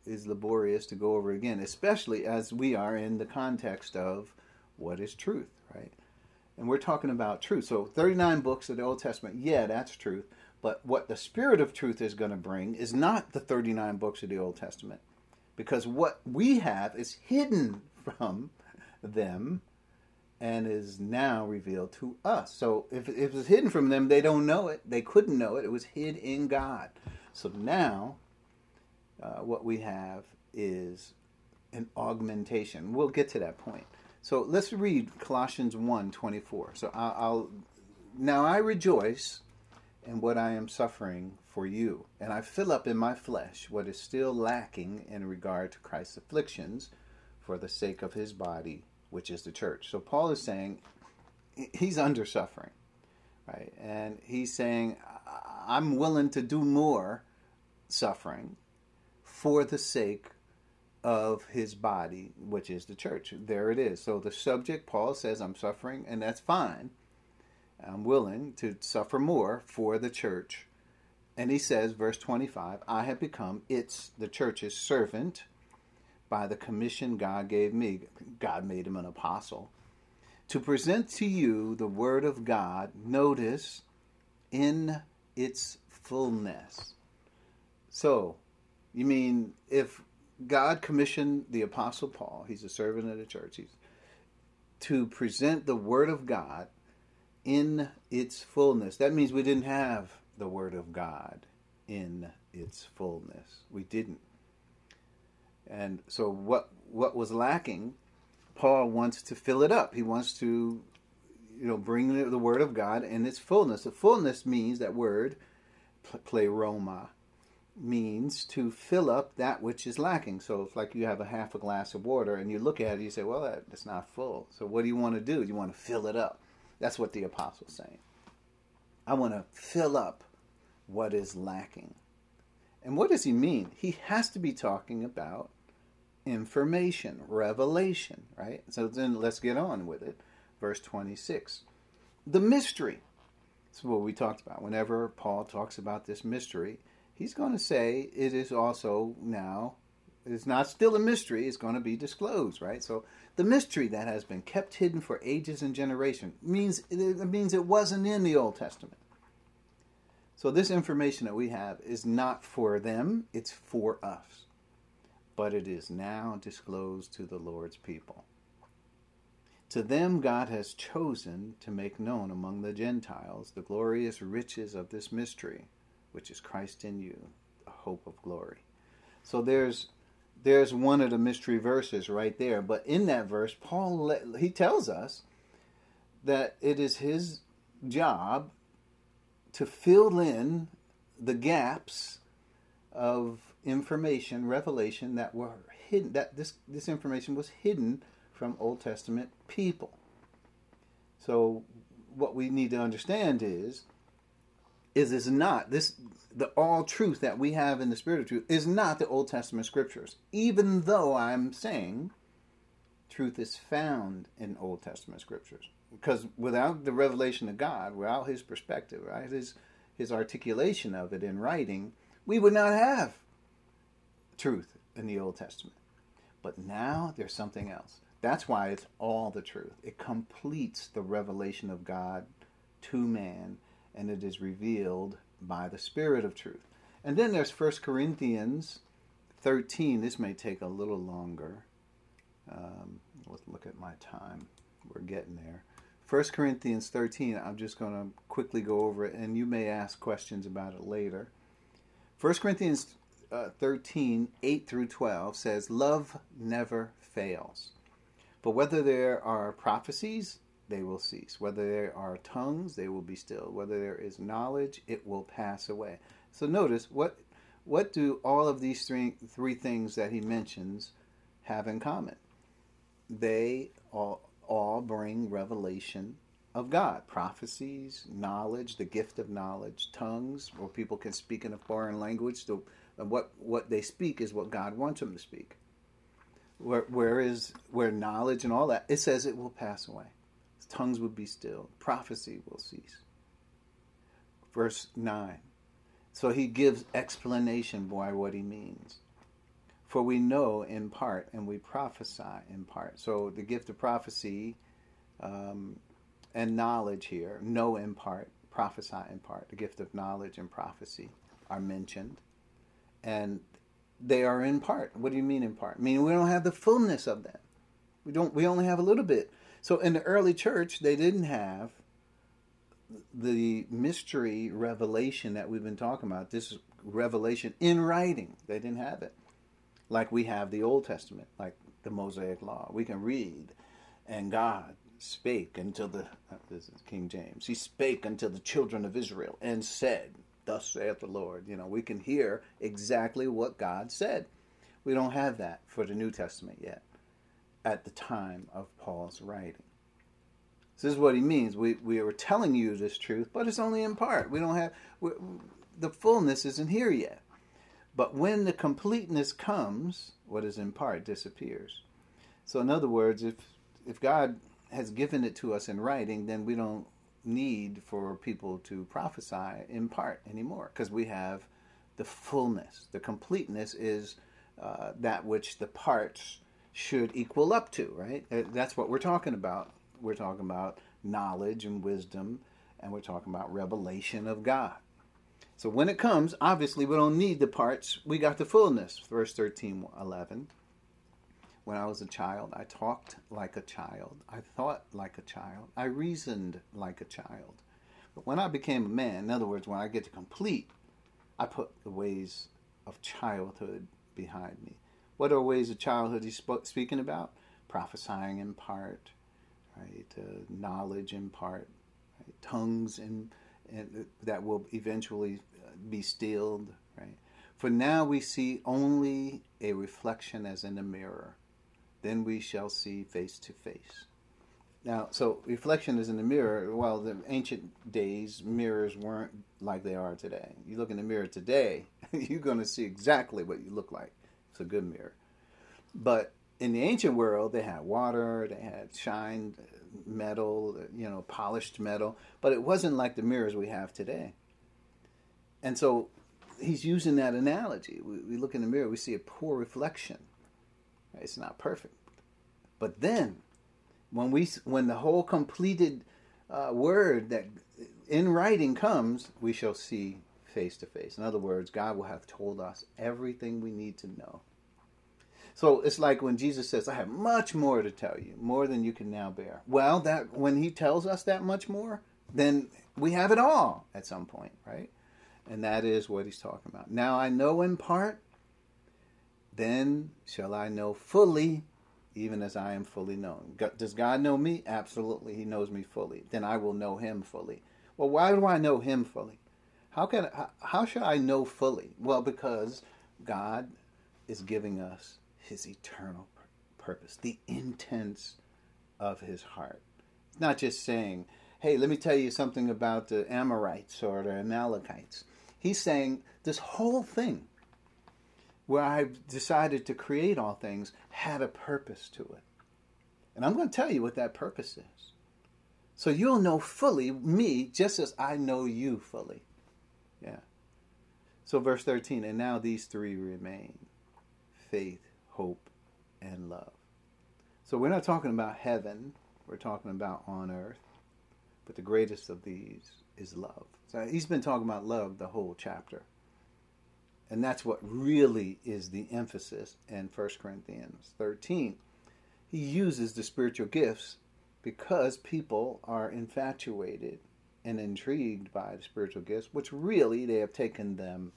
is laborious to go over again, especially as we are in the context of what is truth, right? And we're talking about truth. So 39 books of the Old Testament, yeah, that's truth. But what the Spirit of truth is going to bring is not the 39 books of the Old Testament. Because what we have is hidden from them and is now revealed to us. So if, if it was hidden from them, they don't know it. They couldn't know it. It was hid in God. So now uh, what we have is an augmentation. We'll get to that point. So let's read Colossians 1 24. So I'll, I'll, now I rejoice in what I am suffering for you, and I fill up in my flesh what is still lacking in regard to Christ's afflictions for the sake of his body, which is the church. So Paul is saying he's under suffering, right? And he's saying, I'm willing to do more suffering for the sake of his body, which is the church. There it is. So the subject, Paul says, I'm suffering, and that's fine. I'm willing to suffer more for the church. And he says, verse 25, I have become its, the church's servant by the commission God gave me. God made him an apostle. To present to you the word of God, notice, in its fullness. So, you mean if God commissioned the Apostle Paul, he's a servant of the church, he's, to present the Word of God in its fullness. That means we didn't have the Word of God in its fullness. We didn't. And so what what was lacking, Paul wants to fill it up. He wants to you know bring the word of God in its fullness. The fullness means that word pleroma means to fill up that which is lacking. So it's like you have a half a glass of water and you look at it, you say, well, that's not full. So what do you want to do? You want to fill it up. That's what the apostle's saying. I want to fill up what is lacking. And what does he mean? He has to be talking about information, revelation, right? So then let's get on with it. Verse 26. The mystery. That's what we talked about. Whenever Paul talks about this mystery, he's going to say it is also now it's not still a mystery it's going to be disclosed right? So the mystery that has been kept hidden for ages and generations means it means it wasn't in the old testament. So this information that we have is not for them it's for us. But it is now disclosed to the lord's people. To them god has chosen to make known among the gentiles the glorious riches of this mystery which is Christ in you, the hope of glory. So there's there's one of the mystery verses right there. But in that verse, Paul he tells us that it is his job to fill in the gaps of information, revelation that were hidden. That this this information was hidden from Old Testament people. So what we need to understand is is is not this the all truth that we have in the spirit of truth is not the Old Testament scriptures. Even though I'm saying truth is found in Old Testament scriptures. Because without the revelation of God, without his perspective, right, his his articulation of it in writing, we would not have truth in the Old Testament. But now there's something else. That's why it's all the truth. It completes the revelation of God to man and it is revealed by the Spirit of truth. And then there's 1 Corinthians 13. This may take a little longer. Um, let's look at my time. We're getting there. 1 Corinthians 13, I'm just going to quickly go over it, and you may ask questions about it later. 1 Corinthians uh, 13, 8 through 12 says, Love never fails. But whether there are prophecies, they will cease. Whether there are tongues, they will be still. Whether there is knowledge, it will pass away. So notice what what do all of these three three things that he mentions have in common? They all all bring revelation of God. Prophecies, knowledge, the gift of knowledge, tongues, where people can speak in a foreign language. So what what they speak is what God wants them to speak. Where, where is where knowledge and all that? It says it will pass away tongues would be still, prophecy will cease. Verse 9. So he gives explanation why what he means. For we know in part and we prophesy in part. So the gift of prophecy um, and knowledge here, know in part, prophesy in part. The gift of knowledge and prophecy are mentioned. And they are in part. What do you mean in part? I mean we don't have the fullness of them. We don't we only have a little bit. So in the early church, they didn't have the mystery revelation that we've been talking about, this revelation in writing. They didn't have it. Like we have the Old Testament, like the Mosaic Law. We can read, and God spake until the, this is King James, He spake unto the children of Israel and said, Thus saith the Lord. You know, we can hear exactly what God said. We don't have that for the New Testament yet at the time of Paul's writing. This is what he means. We, we are telling you this truth, but it's only in part. We don't have, the fullness isn't here yet. But when the completeness comes, what is in part disappears. So, in other words, if if God has given it to us in writing, then we don't need for people to prophesy in part anymore because we have the fullness. The completeness is uh, that which the parts should equal up to, right? That's what we're talking about. We're talking about knowledge and wisdom, and we're talking about revelation of God. So when it comes, obviously we don't need the parts. We got the fullness. Verse 13, 11. When I was a child, I talked like a child. I thought like a child. I reasoned like a child. But when I became a man, in other words, when I get to complete, I put the ways of childhood behind me. What are ways of childhood he's speaking about? Prophesying in part, right? Uh, knowledge in part, right? tongues in, in, that will eventually uh, be stilled, right? For now we see only a reflection as in a mirror. Then we shall see face to face. Now, so reflection is in the mirror. Well, the ancient days, mirrors weren't like they are today. You look in the mirror today, you're going to see exactly what you look like a good mirror. But in the ancient world, they had water, they had shined metal, you know, polished metal, but it wasn't like the mirrors we have today. And so he's using that analogy. We, we look in the mirror, we see a poor reflection. It's not perfect. But then, when we when the whole completed uh, word that in writing comes, we shall see face to face. In other words, God will have told us everything we need to know so it's like when Jesus says, I have much more to tell you, more than you can now bear. Well, that when he tells us that much more, then we have it all at some point, right? And that is what he's talking about. Now I know in part, then shall I know fully, even as I am fully known. Does God know me? Absolutely. He knows me fully. Then I will know him fully. Well, why do I know him fully? How can how, should I know fully? Well, because God is giving us his eternal purpose, the intents of his heart. It's not just saying, hey, let me tell you something about the Amorites or the Amalekites. He's saying this whole thing, where I've decided to create all things, had a purpose to it. And I'm going to tell you what that purpose is. So you'll know fully me just as I know you fully. So, verse 13, and now these three remain faith, hope, and love. So we're not talking about heaven, we're talking about on earth. But the greatest of these is love. So he's been talking about love the whole chapter. And that's what really is the emphasis in 1 Corinthians 13. He uses the spiritual gifts because people are infatuated and intrigued by the spiritual gifts, which really they have taken them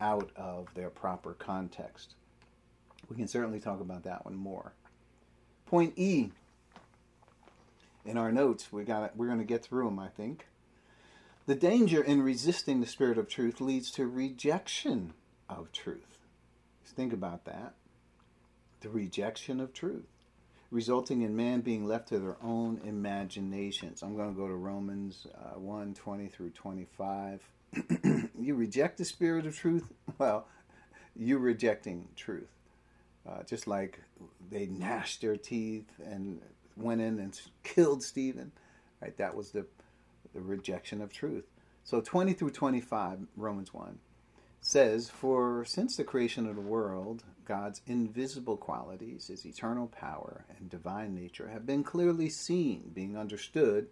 out of their proper context. We can certainly talk about that one more. Point E. In our notes, we got we're going to get through them, I think. The danger in resisting the spirit of truth leads to rejection of truth. Just think about that. The rejection of truth, resulting in man being left to their own imaginations. I'm going to go to Romans uh, 1 20 through 25. you reject the spirit of truth? Well, you're rejecting truth. Uh, just like they gnashed their teeth and went in and killed Stephen, right? That was the the rejection of truth. So 20 through 25, Romans 1 says, For since the creation of the world, God's invisible qualities, his eternal power and divine nature, have been clearly seen, being understood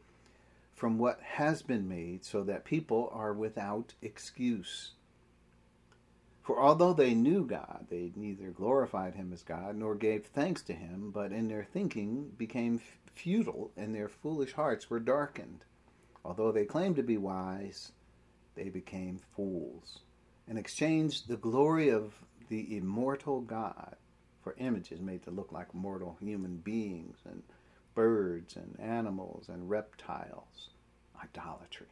from what has been made, so that people are without excuse. For although they knew God, they neither glorified him as God nor gave thanks to him, but in their thinking became futile, and their foolish hearts were darkened. Although they claimed to be wise, they became fools, and exchanged the glory of the immortal God for images made to look like mortal human beings and birds and animals and reptiles. Idolatry.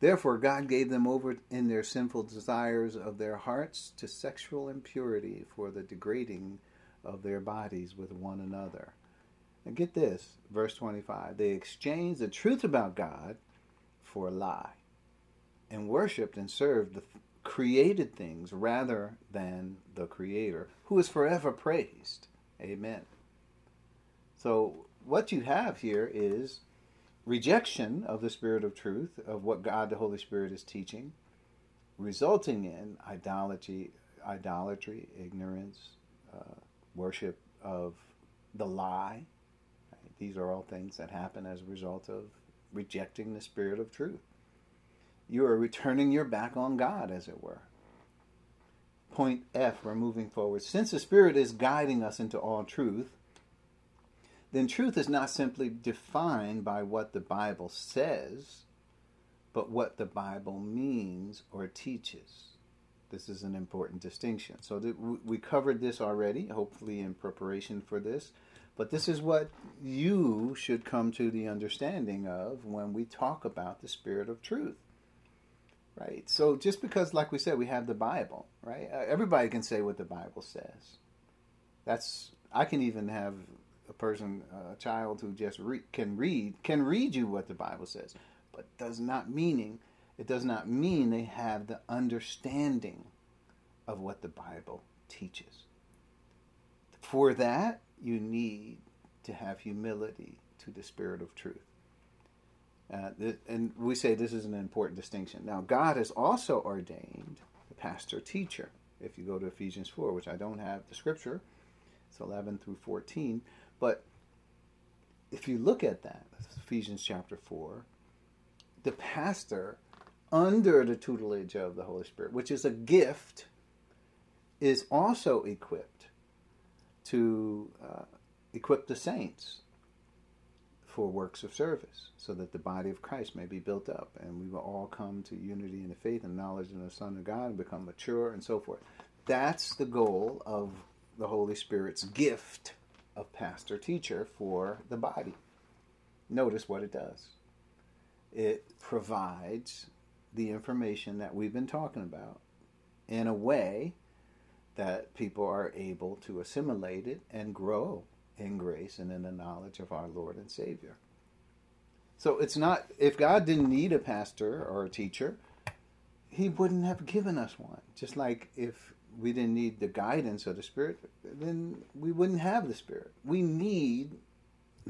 Therefore, God gave them over in their sinful desires of their hearts to sexual impurity for the degrading of their bodies with one another. And get this, verse 25. They exchanged the truth about God for a lie and worshiped and served the created things rather than the Creator, who is forever praised. Amen. So, what you have here is rejection of the Spirit of truth, of what God the Holy Spirit is teaching, resulting in idolatry, idolatry, ignorance, uh, worship of the lie. These are all things that happen as a result of rejecting the Spirit of truth. You are returning your back on God, as it were. Point F, we're moving forward. Since the Spirit is guiding us into all truth, then truth is not simply defined by what the Bible says, but what the Bible means or teaches. This is an important distinction. So we covered this already, hopefully in preparation for this, but this is what you should come to the understanding of when we talk about the spirit of truth. Right? So just because like we said we have the Bible, right? Uh, everybody can say what the Bible says. That's I can even have a person, a child who just re- can read, can read you what the Bible says, but does not meaning it does not mean they have the understanding of what the Bible teaches. For that, you need to have humility to the Spirit of truth. Uh, th- and we say this is an important distinction. Now, God has also ordained the pastor teacher. If you go to Ephesians 4, which I don't have the scripture, it's 11 through 14. But if you look at that, Ephesians chapter 4, the pastor, under the tutelage of the Holy Spirit, which is a gift, is also equipped to uh, equip the saints for works of service, so that the body of Christ may be built up, and we will all come to unity in the faith and knowledge of the Son of God and become mature and so forth. That's the goal of the Holy Spirit's gift of pastor teacher for the body. Notice what it does it provides the information that we've been talking about in a way that people are able to assimilate it and grow in grace and in the knowledge of our Lord and Savior. So it's not, if God didn't need a pastor or a teacher, He wouldn't have given us one. Just like if we didn't need the guidance of the Spirit, then we wouldn't have the Spirit. We need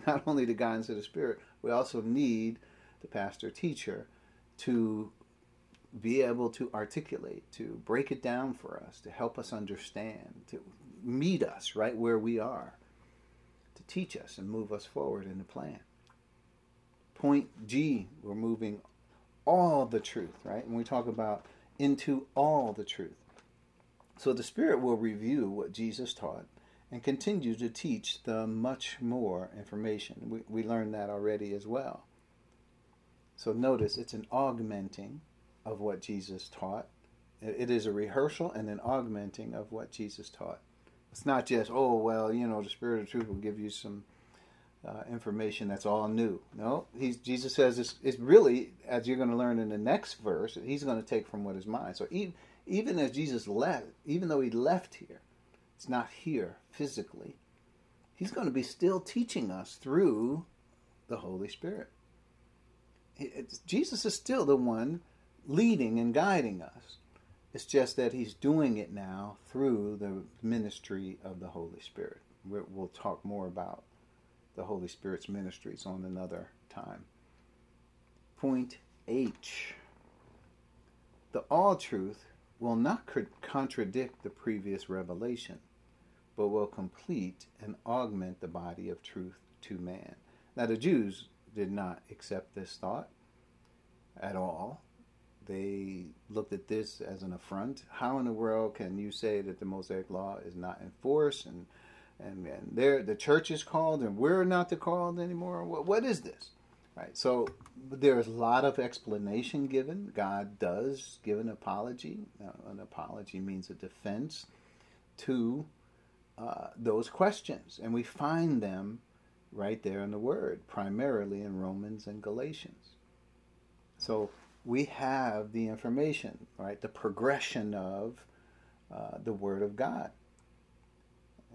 not only the guidance of the Spirit, we also need the pastor teacher to be able to articulate, to break it down for us, to help us understand, to meet us right where we are, to teach us and move us forward in the plan. Point G, we're moving all the truth, right? And we talk about into all the truth. So the Spirit will review what Jesus taught and continue to teach the much more information. We, we learned that already as well. So notice it's an augmenting of what Jesus taught. It is a rehearsal and an augmenting of what Jesus taught. It's not just, oh, well, you know, the Spirit of truth will give you some uh, information that's all new. No, he's, Jesus says it's, it's really, as you're going to learn in the next verse, he's going to take from what is mine. So even, even as Jesus left, even though he left here, it's not here physically, he's going to be still teaching us through the Holy Spirit. It's, Jesus is still the one leading and guiding us. It's just that he's doing it now through the ministry of the Holy Spirit. we will talk more about the Holy Spirit's ministries on another time. Point H. The all truth will not contradict the previous revelation, but will complete and augment the body of truth to man. Now, the Jews did not accept this thought at all. They looked at this as an affront. How in the world can you say that the Mosaic Law is not enforced and and, and the church is called and we're not the called anymore? What, what is this? Right. So there's a lot of explanation given. God does give an apology. An apology means a defense to uh, those questions, and we find them right there in the Word, primarily in Romans and Galatians. So we have the information, right? The progression of uh, the Word of God.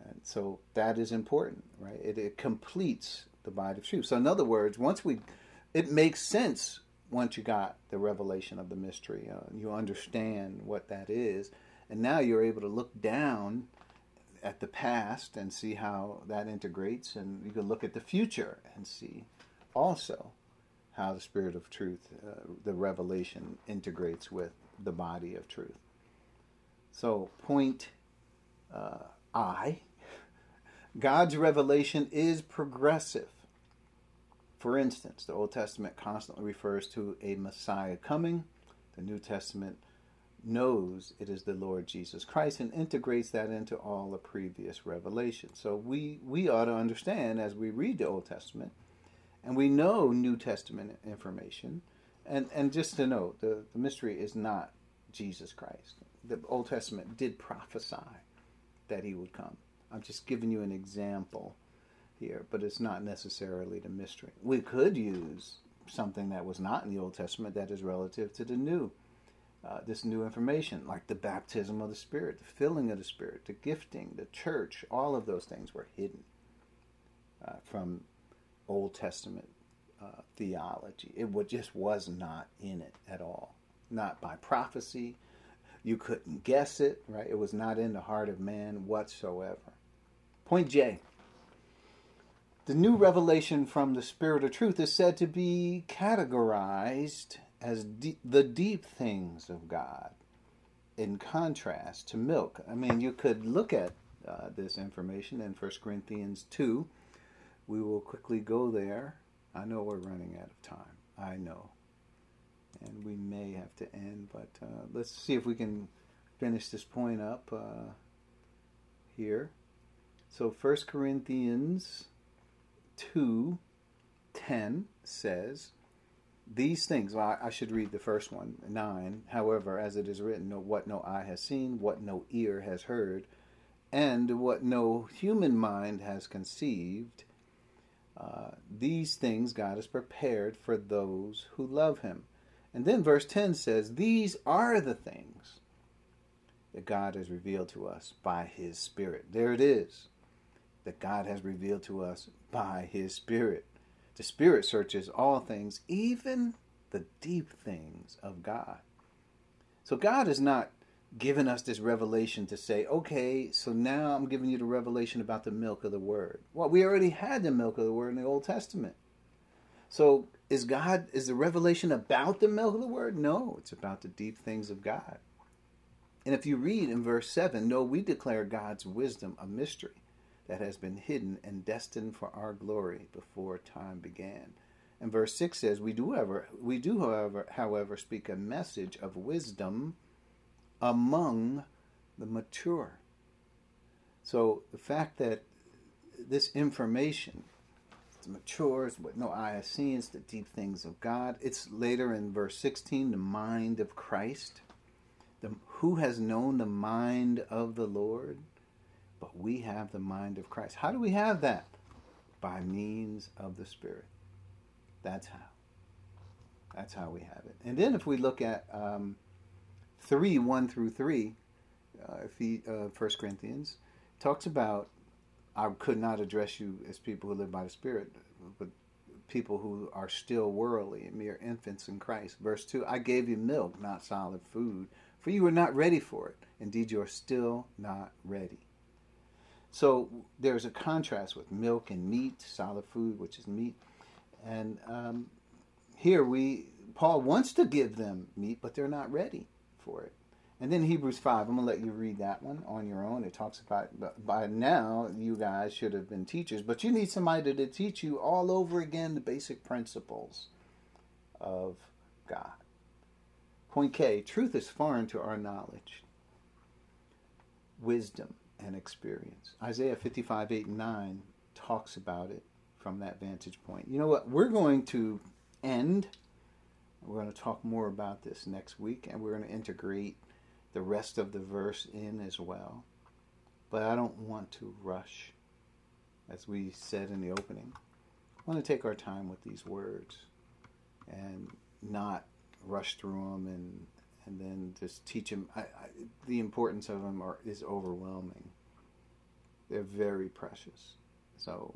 And so that is important, right? It, it completes the body of truth. So in other words, once we, it makes sense once you got the revelation of the mystery, uh, you understand what that is, and now you're able to look down at the past and see how that integrates, and you can look at the future and see also how the Spirit of truth, uh, the revelation, integrates with the body of truth. So, point uh, I God's revelation is progressive. For instance, the Old Testament constantly refers to a Messiah coming. The New Testament knows it is the Lord Jesus Christ and integrates that into all the previous revelation. So we, we ought to understand as we read the Old Testament and we know New Testament information. And, and just to note, the, the mystery is not Jesus Christ. The Old Testament did prophesy that he would come. I'm just giving you an example here, but it's not necessarily the mystery. We could use something that was not in the Old Testament that is relative to the New. Uh, this new information, like the baptism of the Spirit, the filling of the Spirit, the gifting, the church, all of those things were hidden uh, from Old Testament uh, theology. It would, just was not in it at all. Not by prophecy. You couldn't guess it, right? It was not in the heart of man whatsoever. Point J. The new revelation from the Spirit of Truth is said to be categorized as de- the deep things of God in contrast to milk. I mean, you could look at uh, this information in 1 Corinthians 2 we will quickly go there. I know we're running out of time. I know. And we may have to end, but uh, let's see if we can finish this point up uh, here. So 1 Corinthians 2 10 says, These things, well, I should read the first one, 9. However, as it is written, what no eye has seen, what no ear has heard, and what no human mind has conceived uh, these things God has prepared for those who love Him. And then verse 10 says, These are the things that God has revealed to us by His Spirit. There it is. That God has revealed to us by His Spirit. The Spirit searches all things, even the deep things of God. So God is not given us this revelation to say, okay, so now I'm giving you the revelation about the milk of the word. Well, we already had the milk of the word in the Old Testament. So is God, is the revelation about the milk of the word? No, it's about the deep things of God. And if you read in verse 7, no, we declare God's wisdom a mystery that has been hidden and destined for our glory before time began. And verse 6 says, we do, ever, we do however, however, speak a message of wisdom among the mature. So the fact that this information matures, what no eye has seen, it's the deep things of God. It's later in verse 16, the mind of Christ. The, who has known the mind of the Lord? But we have the mind of Christ. How do we have that? By means of the Spirit. That's how. That's how we have it. And then if we look at um, 3 1 through 3, uh, he, uh, 1 Corinthians, talks about I could not address you as people who live by the Spirit, but people who are still worldly, mere infants in Christ. Verse 2 I gave you milk, not solid food, for you were not ready for it. Indeed, you are still not ready. So there's a contrast with milk and meat, solid food, which is meat. And um, here we, Paul wants to give them meat, but they're not ready for it. And then Hebrews 5, I'm going to let you read that one on your own. It talks about, by now, you guys should have been teachers, but you need somebody to teach you all over again the basic principles of God. Point K truth is foreign to our knowledge, wisdom, and experience. Isaiah 55, 8, and 9 talks about it from that vantage point. You know what? We're going to end we're going to talk more about this next week, and we're going to integrate the rest of the verse in as well. But I don't want to rush, as we said in the opening. I want to take our time with these words and not rush through them and and then just teach them. I, I, the importance of them are, is overwhelming. They're very precious. So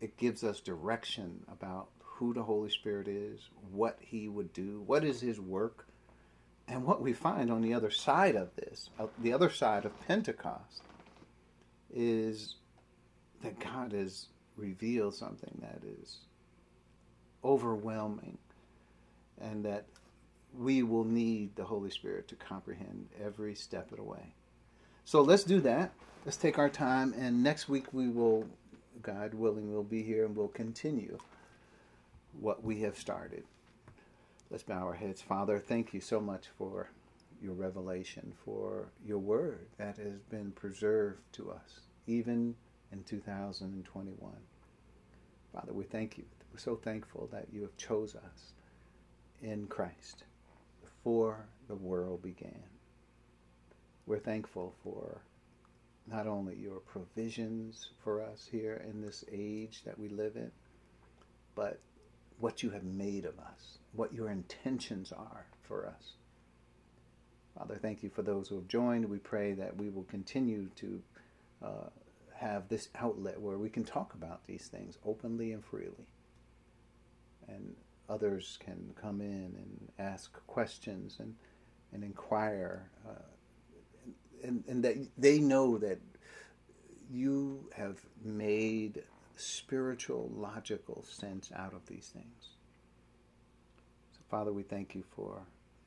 it gives us direction about who the Holy Spirit is, what He would do, what is His work, and what we find on the other side of this, uh, the other side of Pentecost, is that God has revealed something that is overwhelming and that we will need the Holy Spirit to comprehend every step of the way. So let's do that. Let's take our time, and next week we will, God willing, we'll be here and we'll continue what we have started. Let's bow our heads. Father, thank you so much for your revelation, for your word that has been preserved to us, even in 2021. Father, we thank you. We're so thankful that you have chose us in Christ before the world began. We're thankful for not only your provisions for us here in this age that we live in, but what you have made of us, what your intentions are for us. Father, thank you for those who have joined. We pray that we will continue to uh, have this outlet where we can talk about these things openly and freely. And others can come in and ask questions and, and inquire. Uh, and, and that they know that you have made spiritual, logical sense out of these things. So, Father, we thank you for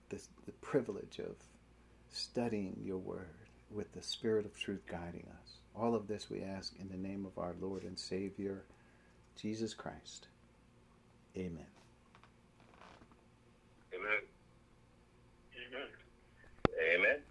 this, the privilege of studying your word with the Spirit of truth guiding us. All of this we ask in the name of our Lord and Savior, Jesus Christ. Amen. Amen. Amen. Amen.